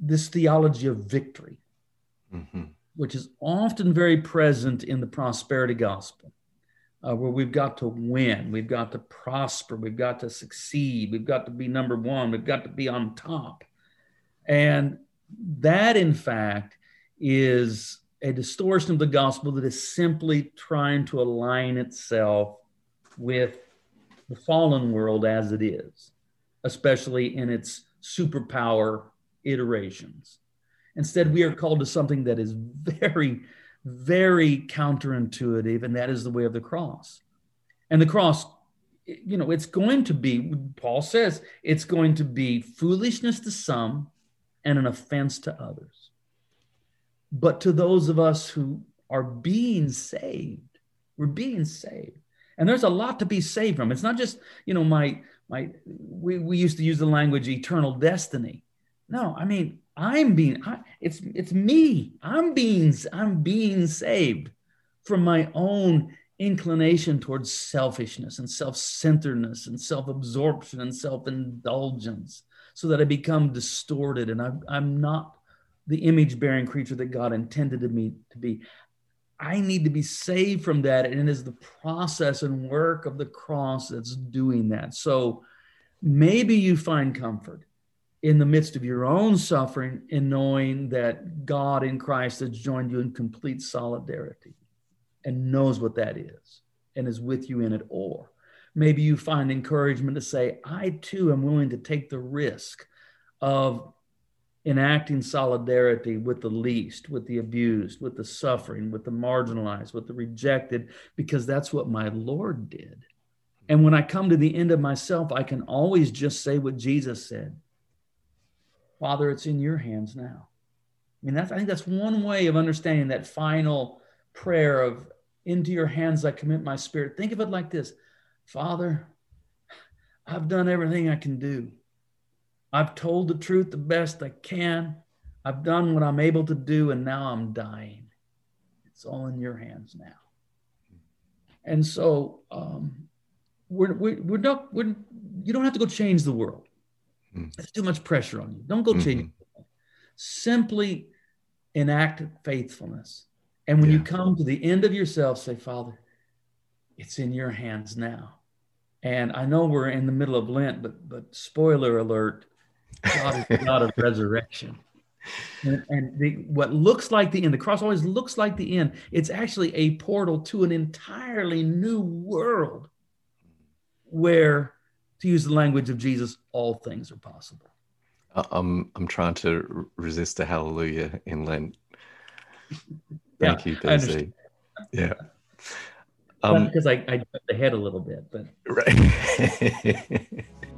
this theology of victory mm-hmm. which is often very present in the prosperity gospel uh, where we've got to win we've got to prosper we've got to succeed we've got to be number one we've got to be on top and that in fact is a distortion of the gospel that is simply trying to align itself with the fallen world as it is, especially in its superpower iterations. Instead, we are called to something that is very, very counterintuitive, and that is the way of the cross. And the cross, you know, it's going to be, Paul says, it's going to be foolishness to some and an offense to others but to those of us who are being saved. We're being saved. And there's a lot to be saved from. It's not just, you know, my my we, we used to use the language eternal destiny. No, I mean, I'm being I, it's it's me. I'm being I'm being saved from my own inclination towards selfishness and self-centeredness and self-absorption and self-indulgence so that I become distorted and I'm, I'm not the image bearing creature that God intended me to be. I need to be saved from that. And it is the process and work of the cross that's doing that. So maybe you find comfort in the midst of your own suffering in knowing that God in Christ has joined you in complete solidarity and knows what that is and is with you in it. Or maybe you find encouragement to say, I too am willing to take the risk of enacting solidarity with the least, with the abused, with the suffering, with the marginalized, with the rejected, because that's what my Lord did. And when I come to the end of myself, I can always just say what Jesus said Father, it's in your hands now. I mean, that's, I think that's one way of understanding that final prayer of, Into your hands I commit my spirit. Think of it like this Father, I've done everything I can do. I've told the truth the best I can. I've done what I'm able to do, and now I'm dying. It's all in your hands now. And so um, we're, we're, we're not, we're, you don't have to go change the world. Mm. There's too much pressure on you. Don't go mm-hmm. change Simply enact faithfulness. And when yeah. you come to the end of yourself, say, Father, it's in your hands now. And I know we're in the middle of Lent, but but spoiler alert, God is God of resurrection. And, and the, what looks like the end, the cross always looks like the end. It's actually a portal to an entirely new world where, to use the language of Jesus, all things are possible. I'm I'm trying to resist a hallelujah in Lent. Thank yeah, you, Daisy. Yeah. Um, because I, I jumped ahead a little bit, but right.